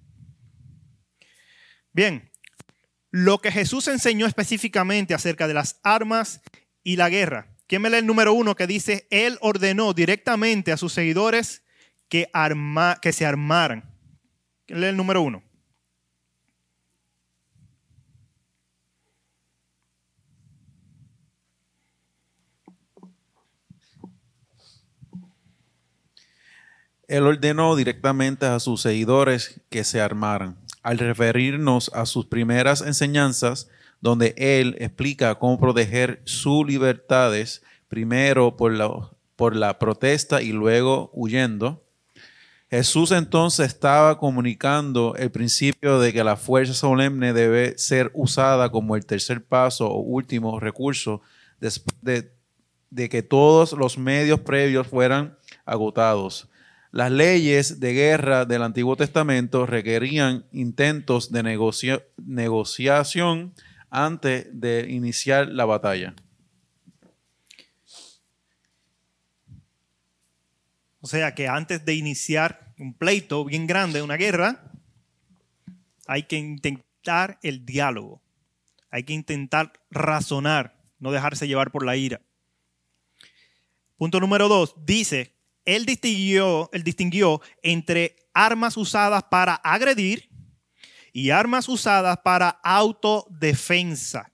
Bien, lo que Jesús enseñó específicamente acerca de las armas y la guerra. ¿Quién me lee el número uno que dice, Él ordenó directamente a sus seguidores que, arma, que se armaran? ¿Quién lee el número uno? Él ordenó directamente a sus seguidores que se armaran. Al referirnos a sus primeras enseñanzas, donde él explica cómo proteger sus libertades, primero por la, por la protesta y luego huyendo, Jesús entonces estaba comunicando el principio de que la fuerza solemne debe ser usada como el tercer paso o último recurso después de, que todos los medios previos fueran agotados. Las leyes de guerra del Antiguo Testamento requerían intentos de negocia- negociación antes de iniciar la batalla. O sea que antes de iniciar un pleito bien grande, una guerra, hay que intentar el diálogo. Hay que intentar razonar, no dejarse llevar por la ira. Punto número dos, dice, él distinguió, distinguió entre armas usadas para agredir y armas usadas para autodefensa.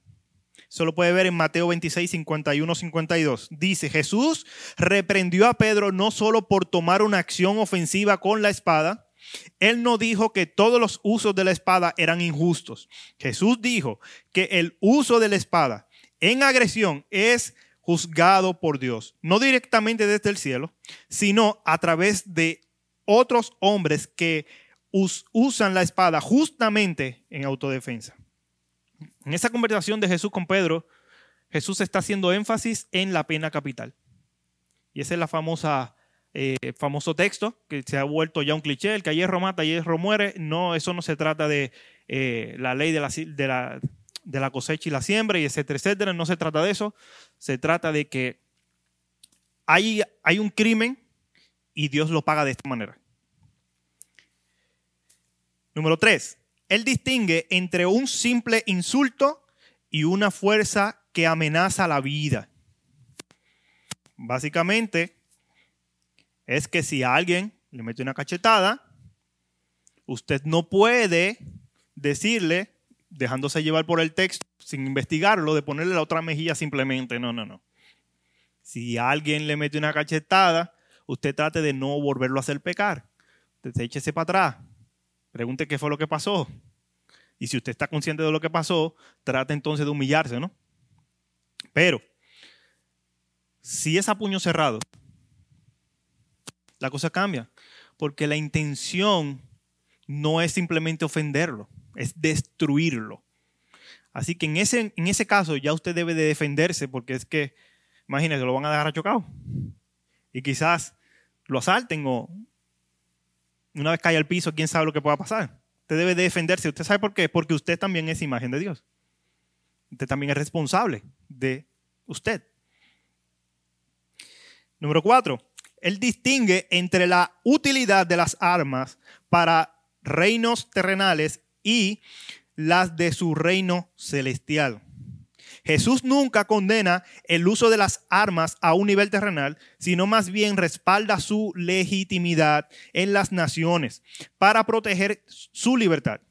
Eso lo puede ver en Mateo 26, 51, 52. Dice, Jesús reprendió a Pedro no solo por tomar una acción ofensiva con la espada, él no dijo que todos los usos de la espada eran injustos. Jesús dijo que el uso de la espada en agresión es juzgado por Dios, no directamente desde el cielo, sino a través de otros hombres que us- usan la espada justamente en autodefensa. En esa conversación de Jesús con Pedro, Jesús está haciendo énfasis en la pena capital. Y ese es la famosa, eh, famoso texto que se ha vuelto ya un cliché, el que hierro mata, hierro muere. No, eso no se trata de eh, la ley de la cosecha y la siembra, y etcétera, etcétera. No se trata de eso. Se trata de que hay, hay un crimen y Dios lo paga de esta manera. Número tres, él distingue entre un simple insulto y una fuerza que amenaza la vida. Básicamente, es que si alguien le mete una cachetada, usted no puede decirle, dejándose llevar por el texto, sin investigarlo, de ponerle la otra mejilla simplemente. No, no, no. Si alguien le mete una cachetada, usted trate de no volverlo a hacer pecar. Usted échese para atrás. Pregunte qué fue lo que pasó. Y si usted está consciente de lo que pasó, trate entonces de humillarse, ¿no? Pero, si es a puño cerrado, la cosa cambia. Porque la intención no es simplemente ofenderlo, es destruirlo. Así que en ese, en ese caso ya usted debe de defenderse porque es que, imagínese, lo van a dejar achocado. Y quizás lo asalten o una vez cae al piso, quién sabe lo que pueda pasar. Usted debe de defenderse. ¿Usted sabe por qué? Porque usted también es imagen de Dios. Usted también es responsable de usted. Número cuatro, él distingue entre la utilidad de las armas para reinos terrenales y las de su reino celestial. Jesús nunca condena el uso de las armas a un nivel terrenal, sino más bien respalda su legitimidad en las naciones para proteger su libertad.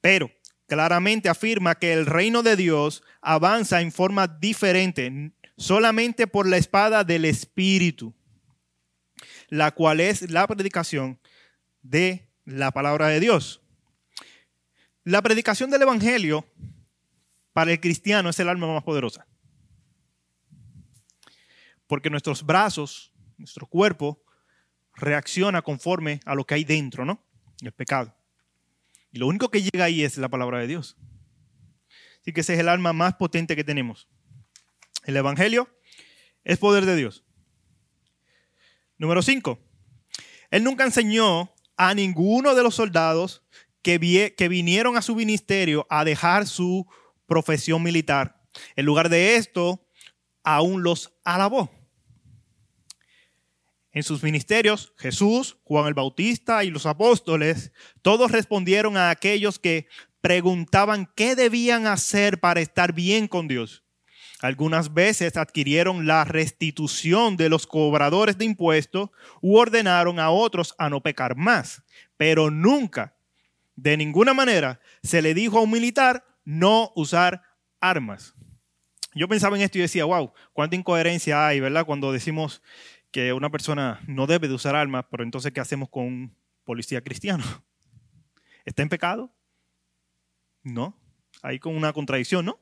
Pero claramente afirma que el reino de Dios avanza en forma diferente solamente por la espada del Espíritu, la cual es la predicación de la palabra de Dios. La predicación del Evangelio para el cristiano es el arma más poderosa. Porque nuestros brazos, nuestro cuerpo, reacciona conforme a lo que hay dentro, ¿no? El pecado. Y lo único que llega ahí es la palabra de Dios. Así que ese es el arma más potente que tenemos. El Evangelio es poder de Dios. Número 5. Él nunca enseñó a ninguno de los soldados que vinieron a su ministerio a dejar su profesión militar. En lugar de esto, aún los alabó. En sus ministerios, Jesús, Juan el Bautista y los apóstoles, todos respondieron a aquellos que preguntaban qué debían hacer para estar bien con Dios. Algunas veces adquirieron la restitución de los cobradores de impuestos u ordenaron a otros a no pecar más. Pero nunca, de ninguna manera, se le dijo a un militar no usar armas. Yo pensaba en esto y decía, wow, cuánta incoherencia hay, ¿verdad? Cuando decimos que una persona no debe de usar armas, pero entonces, ¿qué hacemos con un policía cristiano? (laughs) ¿Está en pecado? No. Hay con una contradicción, ¿no?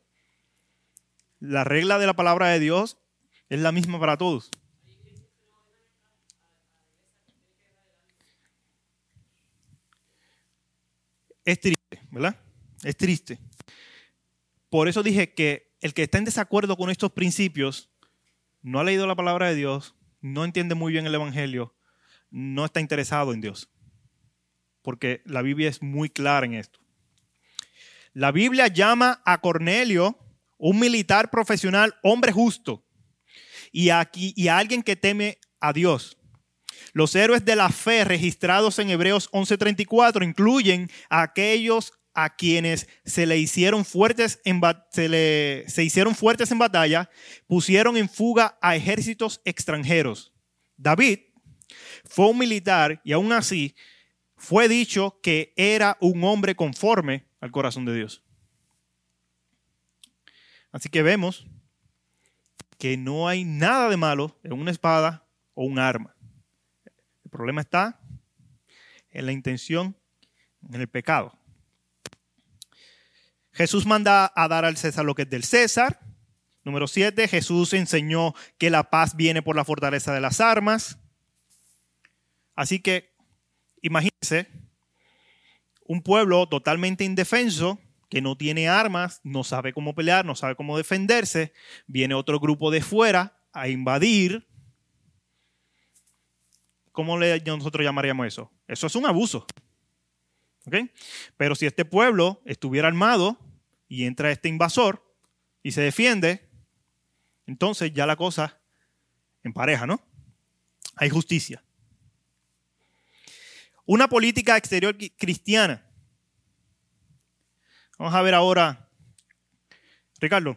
La regla de la palabra de Dios es la misma para todos. Es triste, ¿verdad? Es triste. Por eso dije que el que está en desacuerdo con estos principios no ha leído la palabra de Dios, no entiende muy bien el Evangelio, no está interesado en Dios. Porque la Biblia es muy clara en esto. La Biblia llama a Cornelio un militar profesional, hombre justo, y, a alguien que teme a Dios. Los héroes de la fe registrados en Hebreos 11:34 incluyen a aquellos a quienes se le hicieron fuertes en, se, se hicieron fuertes en batalla, pusieron en fuga a ejércitos extranjeros. David fue un militar y aún así fue dicho que era un hombre conforme al corazón de Dios. Así que vemos que no hay nada de malo en una espada o un arma. El problema está en la intención, en el pecado. Jesús manda a dar al César lo que es del César. Número 7, Jesús enseñó que la paz viene por la fortaleza de las armas. Así que imagínense un pueblo totalmente indefenso que no tiene armas, no sabe cómo pelear, no sabe cómo defenderse, viene otro grupo de fuera a invadir. ¿Cómo le, nosotros llamaríamos eso? Eso es un abuso. Pero si este pueblo estuviera armado y entra este invasor y se defiende, entonces ya la cosa en pareja, ¿no? Hay justicia. Una política exterior cristiana. Vamos a ver ahora, Ricardo.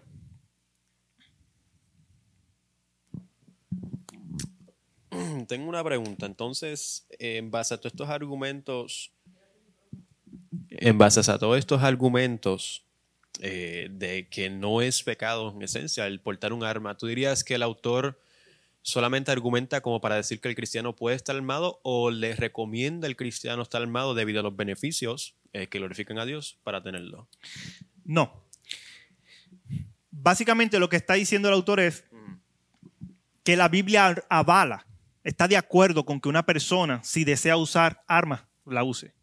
(clears throat) Tengo una pregunta. Entonces, en base a todos estos argumentos, en base a todos estos argumentos eh, de que no es pecado en esencia el portar un arma, ¿tú dirías que el autor solamente argumenta como para decir que el cristiano puede estar armado o le recomienda al cristiano estar armado debido a los beneficios eh, que glorifican a Dios para tenerlo? No. Básicamente lo que está diciendo el autor es que la Biblia avala, está de acuerdo con que una persona, si desea usar armas, la use.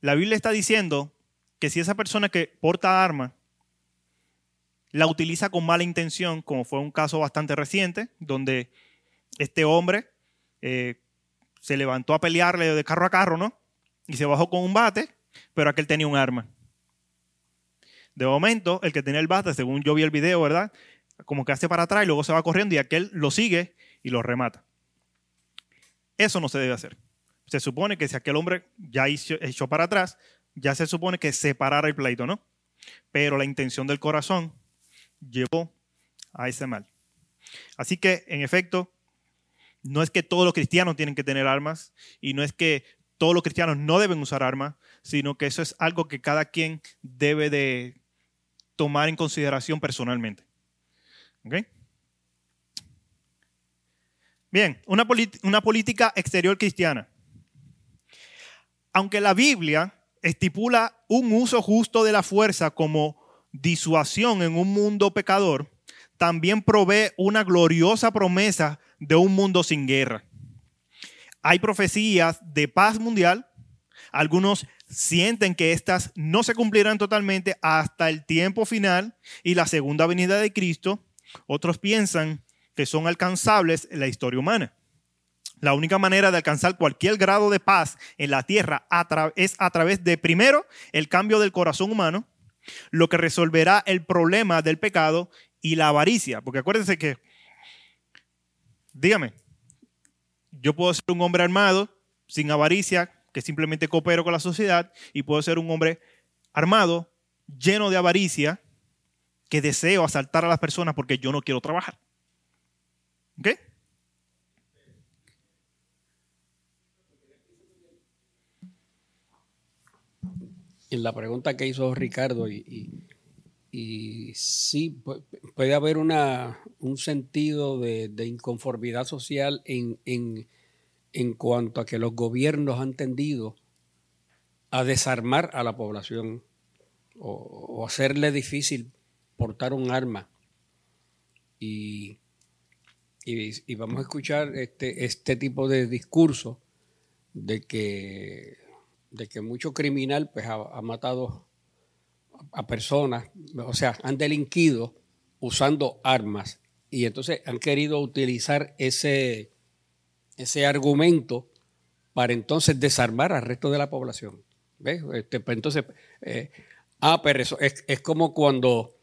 La Biblia está diciendo que si esa persona que porta arma la utiliza con mala intención, como fue un caso bastante reciente, donde este hombre eh, se levantó a pelearle de carro a carro, ¿no? Y se bajó con un bate, pero aquel tenía un arma. De momento, el que tenía el bate, según yo vi el video, ¿verdad? Como que hace para atrás y luego se va corriendo y aquel lo sigue y lo remata. Eso no se debe hacer. Se supone que si aquel hombre ya echó para atrás, ya se supone que separara el pleito, ¿no? Pero la intención del corazón llevó a ese mal. Así que, en efecto, no es que todos los cristianos tienen que tener armas y no es que todos los cristianos no deben usar armas, sino que eso es algo que cada quien debe de tomar en consideración personalmente. Bien, una, una política exterior cristiana. Aunque la Biblia estipula un uso justo de la fuerza como disuasión en un mundo pecador, también provee una gloriosa promesa de un mundo sin guerra. Hay profecías de paz mundial, algunos sienten que éstas no se cumplirán totalmente hasta el tiempo final y la segunda venida de Cristo, otros piensan que son alcanzables en la historia humana. La única manera de alcanzar cualquier grado de paz en la tierra es a través de, primero, el cambio del corazón humano, lo que resolverá el problema del pecado y la avaricia. Porque acuérdense que, dígame, yo puedo ser un hombre armado, sin avaricia, que simplemente coopero con la sociedad, y puedo ser un hombre armado, lleno de avaricia, que deseo asaltar a las personas porque yo no quiero trabajar. ¿Ok? En la pregunta que hizo Ricardo, y, y, sí, puede haber una, un sentido de, inconformidad social en, en, cuanto a que los gobiernos han tendido a desarmar a la población o, hacerle difícil portar un arma. Y, y, vamos a escuchar este, este tipo de discurso de que de que mucho criminal pues, ha, matado a personas, o sea, han delinquido usando armas. y entonces han querido utilizar ese, ese argumento para entonces desarmar al resto de la población. ¿Ves? Este, pues entonces, eh, ah, pero eso es, es como cuando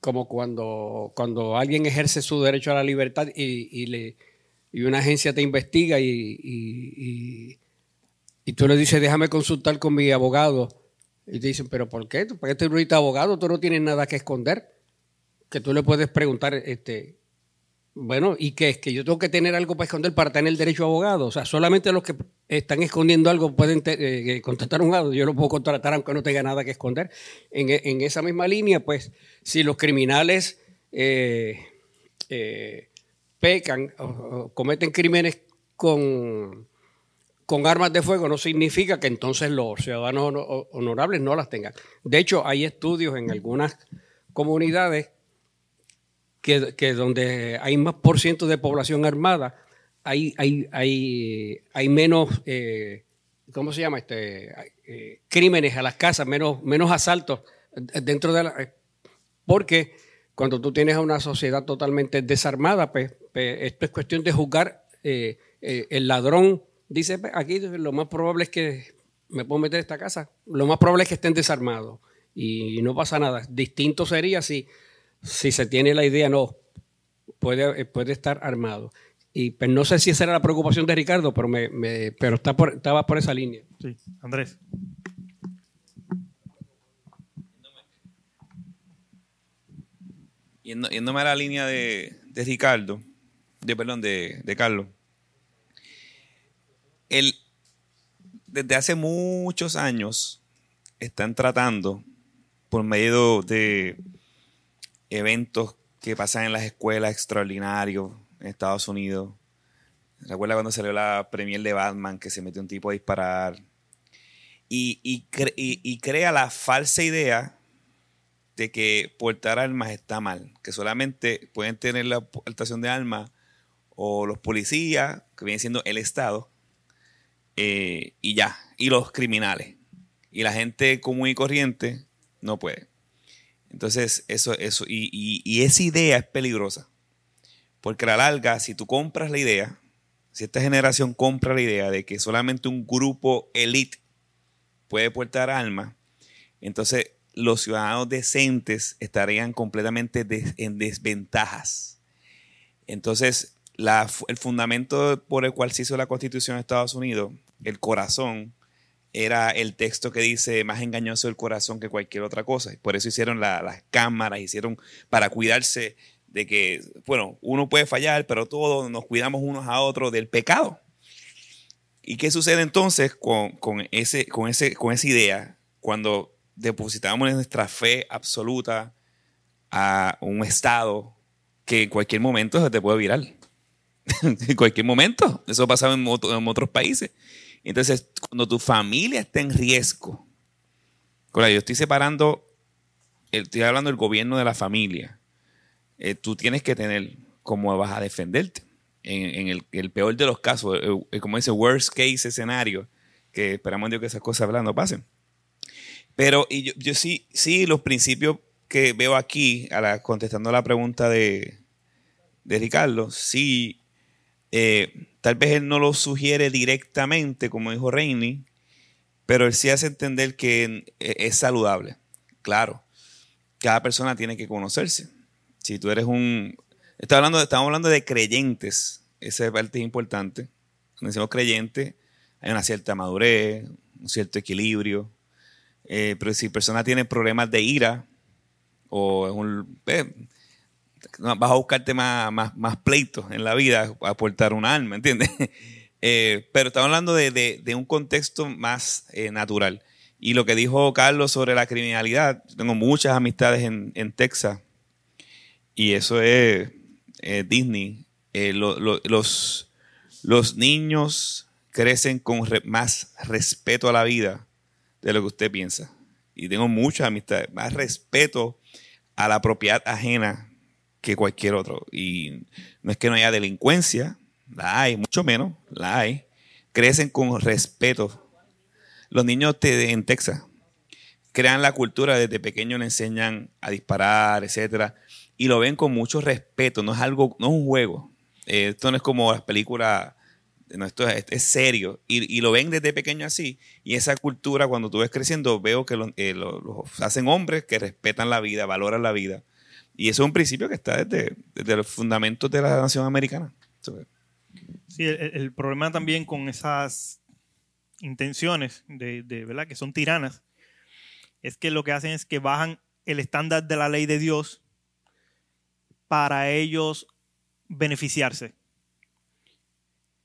como cuando, cuando alguien ejerce su derecho a la libertad y, y le, y una agencia te investiga y, y, y, tú le dices, déjame consultar con mi abogado. Y te dicen, pero ¿por qué? ¿Por qué tú eres abogado? Tú no tienes nada que esconder. Que tú le puedes preguntar, este, bueno, ¿y qué es? Que yo tengo que tener algo para esconder para tener el derecho a abogado. O sea, solamente los que están escondiendo algo pueden eh, contratar un abogado. Yo lo puedo contratar aunque no tenga nada que esconder. En, en esa misma línea, pues, si los criminales eh, eh, pecan o cometen crímenes con, con armas de fuego, no significa que entonces los ciudadanos honorables no las tengan. De hecho, hay estudios en algunas comunidades que, donde hay más por ciento de población armada, hay, hay, hay, hay menos, eh, ¿cómo se llama? Este, eh, crímenes a las casas, menos, menos asaltos dentro de la... Porque cuando tú tienes a una sociedad totalmente desarmada, pues, pues esto es cuestión de juzgar eh, el ladrón. Dice, aquí lo más probable es que me puedo meter en esta casa, lo más probable es que estén desarmados y no pasa nada. Distinto sería si si se tiene la idea, no, puede, puede estar armado. Y pues, no sé si esa era la preocupación de Ricardo, pero, me, pero está por, estaba por esa línea. Sí, Andrés. Yéndome a la línea de, de Ricardo, de, perdón, de, de Carlos. El, desde hace muchos años están tratando, por medio de eventos que pasan en las escuelas extraordinarios en Estados Unidos. Recuerda cuando salió la premier de Batman que se metió un tipo a disparar. Y, y, crea la falsa idea de que portar armas está mal, que solamente pueden tener la portación de armas o los policías, que viene siendo el Estado, eh, y ya, y los criminales. Y la gente común y corriente no puede. Entonces, eso, eso, y, esa idea es peligrosa. Porque a la larga, si tú compras la idea, si esta generación compra la idea de que solamente un grupo elite puede portar armas, entonces los ciudadanos decentes estarían completamente en desventajas. Entonces, el fundamento por el cual se hizo la Constitución de Estados Unidos, el corazón, era el texto que dice más engañoso el corazón que cualquier otra cosa. Por eso hicieron las cámaras, hicieron para cuidarse de que, bueno, uno puede fallar, pero todos nos cuidamos unos a otros del pecado. ¿Y qué sucede entonces con, ese, con, ese, con esa idea cuando depositamos nuestra fe absoluta a un Estado que en cualquier momento se te puede virar? (laughs) en cualquier momento. Eso pasaba en, en otros países. Entonces, cuando tu familia está en riesgo, yo estoy separando, estoy hablando del gobierno de la familia. Eh, tú tienes que tener cómo vas a defenderte. En, el, peor de los casos, eh, eh, como ese worst case escenario, que esperamos Dios que esas cosas hablando pasen. Pero y yo, sí, sí, los principios que veo aquí, a la, contestando la pregunta de, de Ricardo, sí, Tal vez él no lo sugiere directamente, como dijo Reini, pero él sí hace entender que es saludable. Claro, cada persona tiene que conocerse. Si tú eres un... hablando estamos hablando de creyentes, esa parte es importante. Cuando decimos creyente, hay una cierta madurez, un cierto equilibrio. Eh, pero si persona tiene problemas de ira o es un... Eh, vas a buscarte más, más, pleitos en la vida aportar un alma, ¿entiendes? (laughs) Eh, pero estamos hablando de, un contexto más eh, natural. Y lo que dijo Carlos sobre la criminalidad, tengo muchas amistades en, Texas y eso es Disney. Eh, los, los niños crecen con más respeto a la vida de lo que usted piensa. Y tengo muchas amistades, más respeto a la propiedad ajena que cualquier otro. Y no es que no haya delincuencia, la hay, mucho menos, la hay. Crecen con respeto. Los niños en Texas crean la cultura, desde pequeños le enseñan a disparar, etcétera. y lo ven con mucho respeto, no es algo, no es un juego. Eh, esto no es como las películas, esto es, serio. Y, lo ven desde pequeño así. Y esa cultura, cuando tú ves creciendo, veo que lo, eh, lo- los hacen hombres que respetan la vida, valoran la vida. Y eso es un principio que está desde, desde los fundamentos de la nación americana. Sí, el, problema también con esas intenciones de, de, ¿verdad? que son tiranas es que lo que hacen es que bajan el estándar de la ley de Dios para ellos beneficiarse.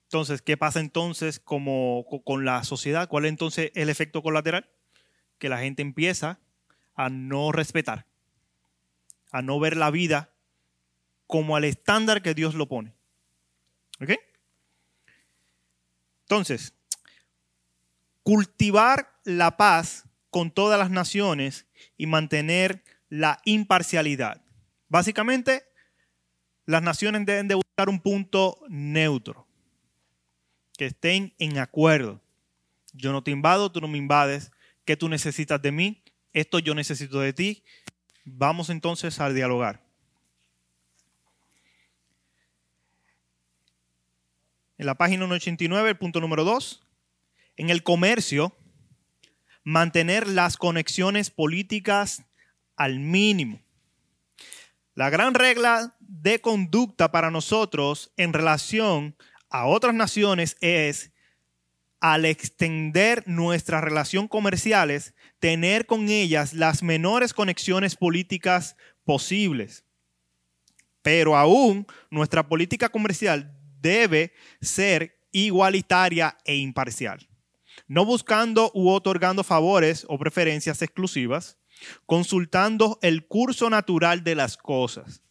Entonces, ¿qué pasa entonces como co- con la sociedad? ¿Cuál es entonces el efecto colateral? Que la gente empieza a no respetar, a no ver la vida como al estándar que Dios lo pone. ¿Ok? Entonces, cultivar la paz con todas las naciones y mantener la imparcialidad. Básicamente, las naciones deben de buscar un punto neutro, que estén en acuerdo. Yo no te invado, tú no me invades. ¿Qué tú necesitas de mí? Esto yo necesito de ti. Vamos entonces a dialogar. En la página 189, el punto número 2. En el comercio, mantener las conexiones políticas al mínimo. La gran regla de conducta para nosotros en relación a otras naciones es, al extender nuestra relación comerciales, tener con ellas las menores conexiones políticas posibles. Pero aún nuestra política comercial debe ser igualitaria e imparcial, no buscando u otorgando favores o preferencias exclusivas, consultando el curso natural de las cosas,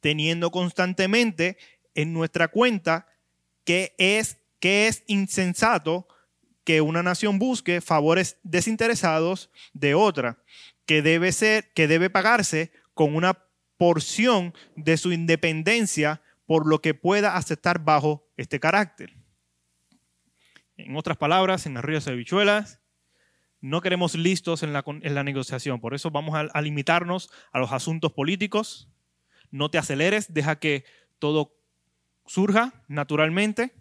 teniendo constantemente en nuestra cuenta que es, que es insensato que una nación busque favores desinteresados de otra, que debe ser, que debe pagarse con una porción de su independencia por lo que pueda aceptar bajo este carácter. En otras palabras, en arroyos de bichuelas, no queremos listos en la, en la negociación. Por eso vamos a limitarnos a los asuntos políticos. No te aceleres, deja que todo surja naturalmente.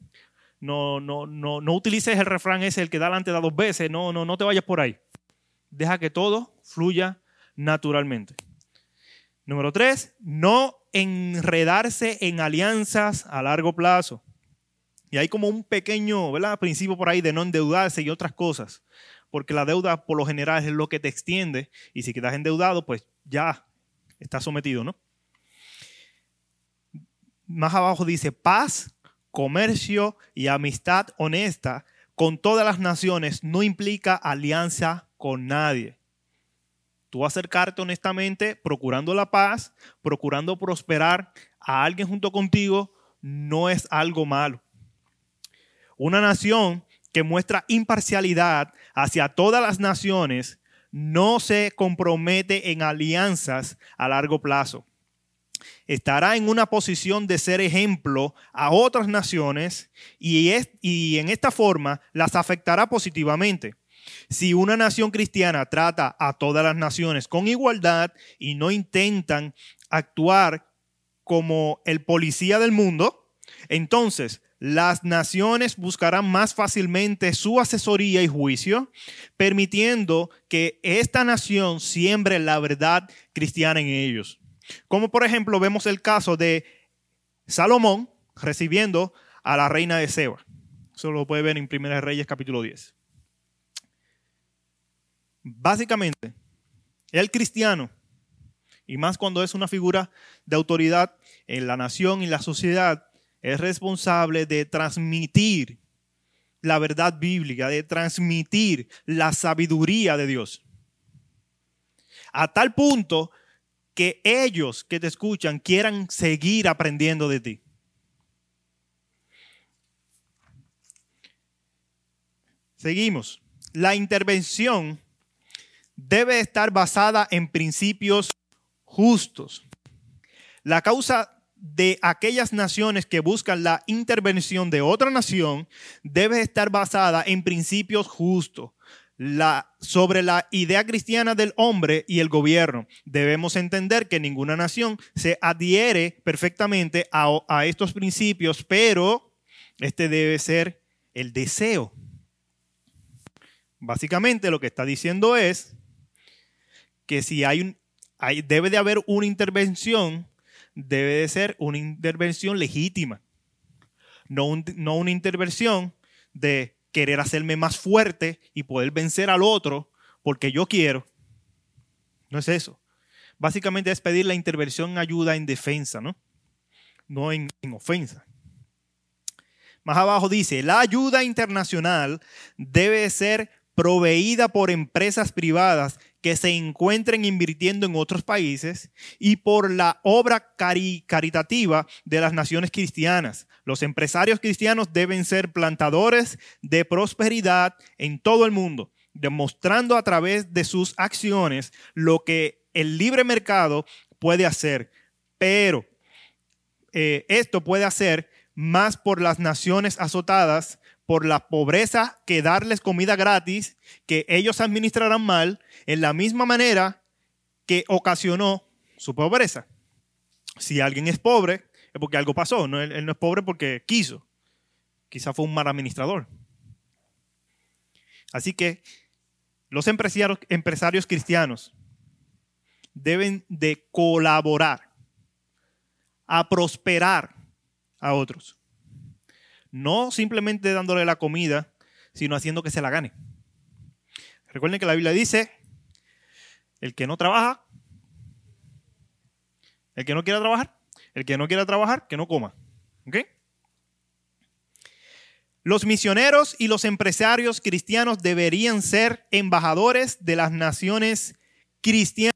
No, no, no, no utilices el refrán ese, el que da delante da dos veces. No, no, no te vayas por ahí. Deja que todo fluya naturalmente. Número tres, no enredarse en alianzas a largo plazo. Y hay como un pequeño ¿verdad? principio por ahí de no endeudarse y otras cosas. Porque la deuda por lo general es lo que te extiende. Y si quedas endeudado, pues ya estás sometido, ¿no? Más abajo dice paz, comercio y amistad honesta con todas las naciones no implica alianza con nadie. Tú acercarte honestamente, procurando la paz, procurando prosperar a alguien junto contigo, no es algo malo. Una nación que muestra imparcialidad hacia todas las naciones no se compromete en alianzas a largo plazo. Estará en una posición de ser ejemplo a otras naciones y, en esta forma las afectará positivamente. Si una nación cristiana trata a todas las naciones con igualdad y no intentan actuar como el policía del mundo, entonces las naciones buscarán más fácilmente su asesoría y juicio, permitiendo que esta nación siembre la verdad cristiana en ellos. Como por ejemplo vemos el caso de Salomón recibiendo a la reina de Seba. Eso lo puede ver en 1 Reyes capítulo 10. Básicamente, el cristiano, y más cuando es una figura de autoridad en la nación y la sociedad, es responsable de transmitir la verdad bíblica, de transmitir la sabiduría de Dios. A tal punto que ellos que te escuchan quieran seguir aprendiendo de ti. Seguimos. La intervención debe estar basada en principios justos. La causa de aquellas naciones que buscan la intervención de otra nación debe estar basada en principios justos. Sobre la idea cristiana del hombre y el gobierno. Debemos entender que ninguna nación se adhiere perfectamente a, estos principios, pero este debe ser el deseo. Básicamente lo que está diciendo es que si hay un, debe de haber una intervención, debe de ser una intervención legítima, no, no una intervención de querer hacerme más fuerte y poder vencer al otro porque yo quiero. No es eso. Básicamente es pedir la intervención en ayuda en defensa, ¿no? No en, en ofensa. Más abajo dice, la ayuda internacional debe ser proveída por empresas privadas que se encuentren invirtiendo en otros países y por la obra cari- caritativa de las naciones cristianas. Los empresarios cristianos deben ser plantadores de prosperidad en todo el mundo, demostrando a través de sus acciones lo que el libre mercado puede hacer. Pero eh, esto puede hacer más por las naciones azotadas por la pobreza que darles comida gratis que ellos administrarán mal en la misma manera que ocasionó su pobreza. Si alguien es pobre, porque algo pasó. No, él, no es pobre porque quiso. Quizá fue un mal administrador. Así que los empresarios, empresarios cristianos deben de colaborar a prosperar a otros. No simplemente dándole la comida, sino haciendo que se la gane. Recuerden que la Biblia dice, el que no trabaja, el que no quiera trabajar, el que no quiera trabajar, que no coma. ¿Ok? Los misioneros y los empresarios cristianos deberían ser embajadores de las naciones cristianas.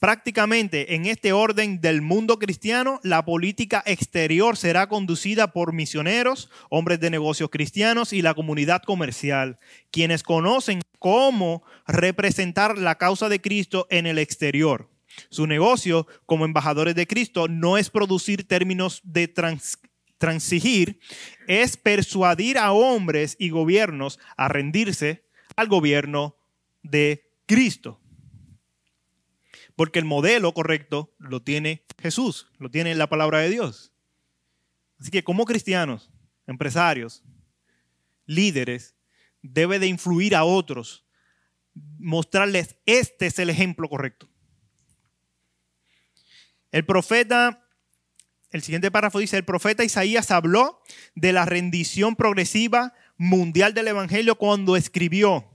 Prácticamente en este orden del mundo cristiano, la política exterior será conducida por misioneros, hombres de negocios cristianos y la comunidad comercial, quienes conocen cómo representar la causa de Cristo en el exterior. Su negocio como embajadores de Cristo no es producir términos de trans- transigir, es persuadir a hombres y gobiernos a rendirse al gobierno de Cristo. Porque el modelo correcto lo tiene Jesús, lo tiene la palabra de Dios. Así que como cristianos, empresarios, líderes, debe de influir a otros, mostrarles este es el ejemplo correcto. El profeta, el siguiente párrafo dice, el profeta Isaías habló de la rendición progresiva mundial del Evangelio cuando escribió,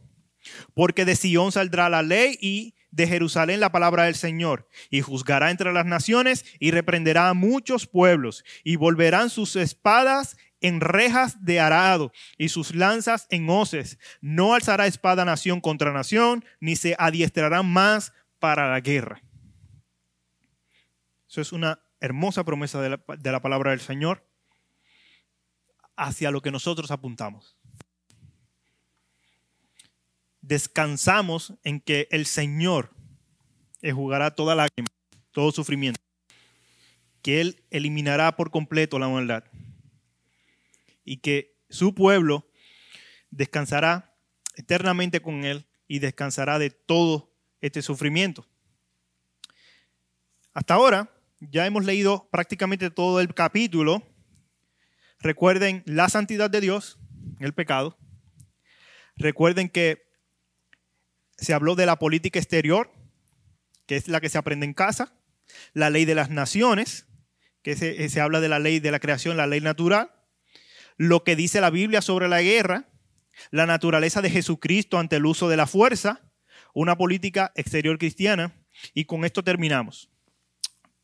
porque de Sión saldrá la ley y de Jerusalén la palabra del Señor, y juzgará entre las naciones y reprenderá a muchos pueblos, y volverán sus espadas en rejas de arado y sus lanzas en hoces. No alzará espada nación contra nación, ni se adiestrarán más para la guerra. Eso es una hermosa promesa de la, de la palabra del Señor hacia lo que nosotros apuntamos descansamos en que el Señor enjugará toda lágrima, todo sufrimiento, que Él eliminará por completo la maldad y que su pueblo descansará eternamente con Él y descansará de todo este sufrimiento. Hasta ahora ya hemos leído prácticamente todo el capítulo. Recuerden la santidad de Dios, el pecado. Recuerden que se habló de la política exterior, que es la que se aprende en casa, la ley de las naciones, que se, se, habla de la ley de la creación, la ley natural, lo que dice la Biblia sobre la guerra, la naturaleza de Jesucristo ante el uso de la fuerza, una política exterior cristiana, y con esto terminamos.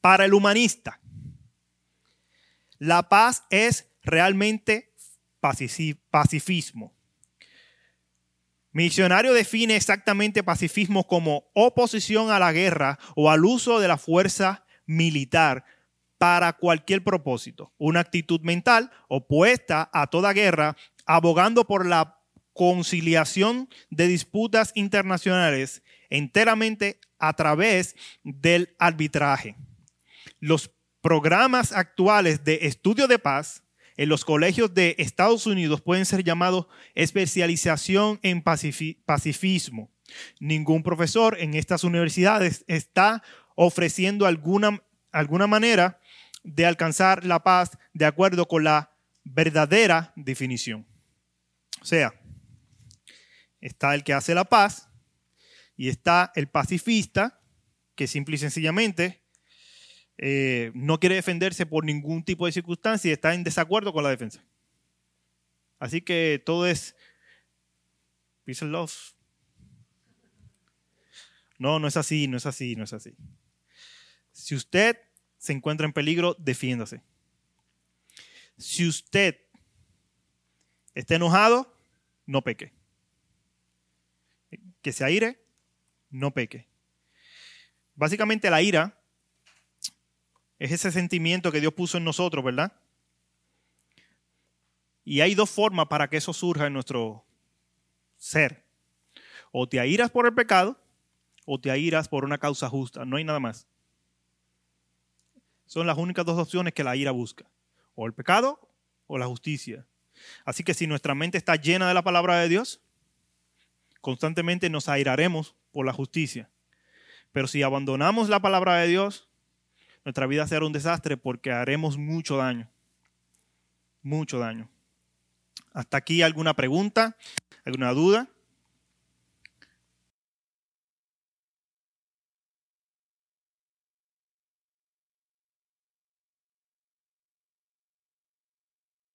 Para el humanista, la paz es realmente pacifismo. Misionario define exactamente pacifismo como oposición a la guerra o al uso de la fuerza militar para cualquier propósito. Una actitud mental opuesta a toda guerra, abogando por la conciliación de disputas internacionales enteramente a través del arbitraje. Los programas actuales de estudio de paz en los colegios de Estados Unidos pueden ser llamados especialización en pacifi- pacifismo. Ningún profesor en estas universidades está ofreciendo alguna, alguna manera de alcanzar la paz de acuerdo con la verdadera definición. O sea, está el que hace la paz y está el pacifista que simple y sencillamente eh, no quiere defenderse por ningún tipo de circunstancia y está en desacuerdo con la defensa. Así que todo es peace and love. No, no es así, no es así, no es así. Si usted se encuentra en peligro, defiéndase. Si usted está enojado, no peque. Que se aire, no peque. Básicamente la ira es ese sentimiento que Dios puso en nosotros, ¿verdad? Y hay dos formas para que eso surja en nuestro ser. O te airas por el pecado o te airas por una causa justa. No hay nada más. Son las únicas dos opciones que la ira busca. O el pecado o la justicia. Así que si nuestra mente está llena de la palabra de Dios, constantemente nos airaremos por la justicia. Pero si abandonamos la palabra de Dios, nuestra vida será un desastre porque haremos mucho daño. Mucho daño. ¿Hasta aquí alguna pregunta? ¿Alguna duda?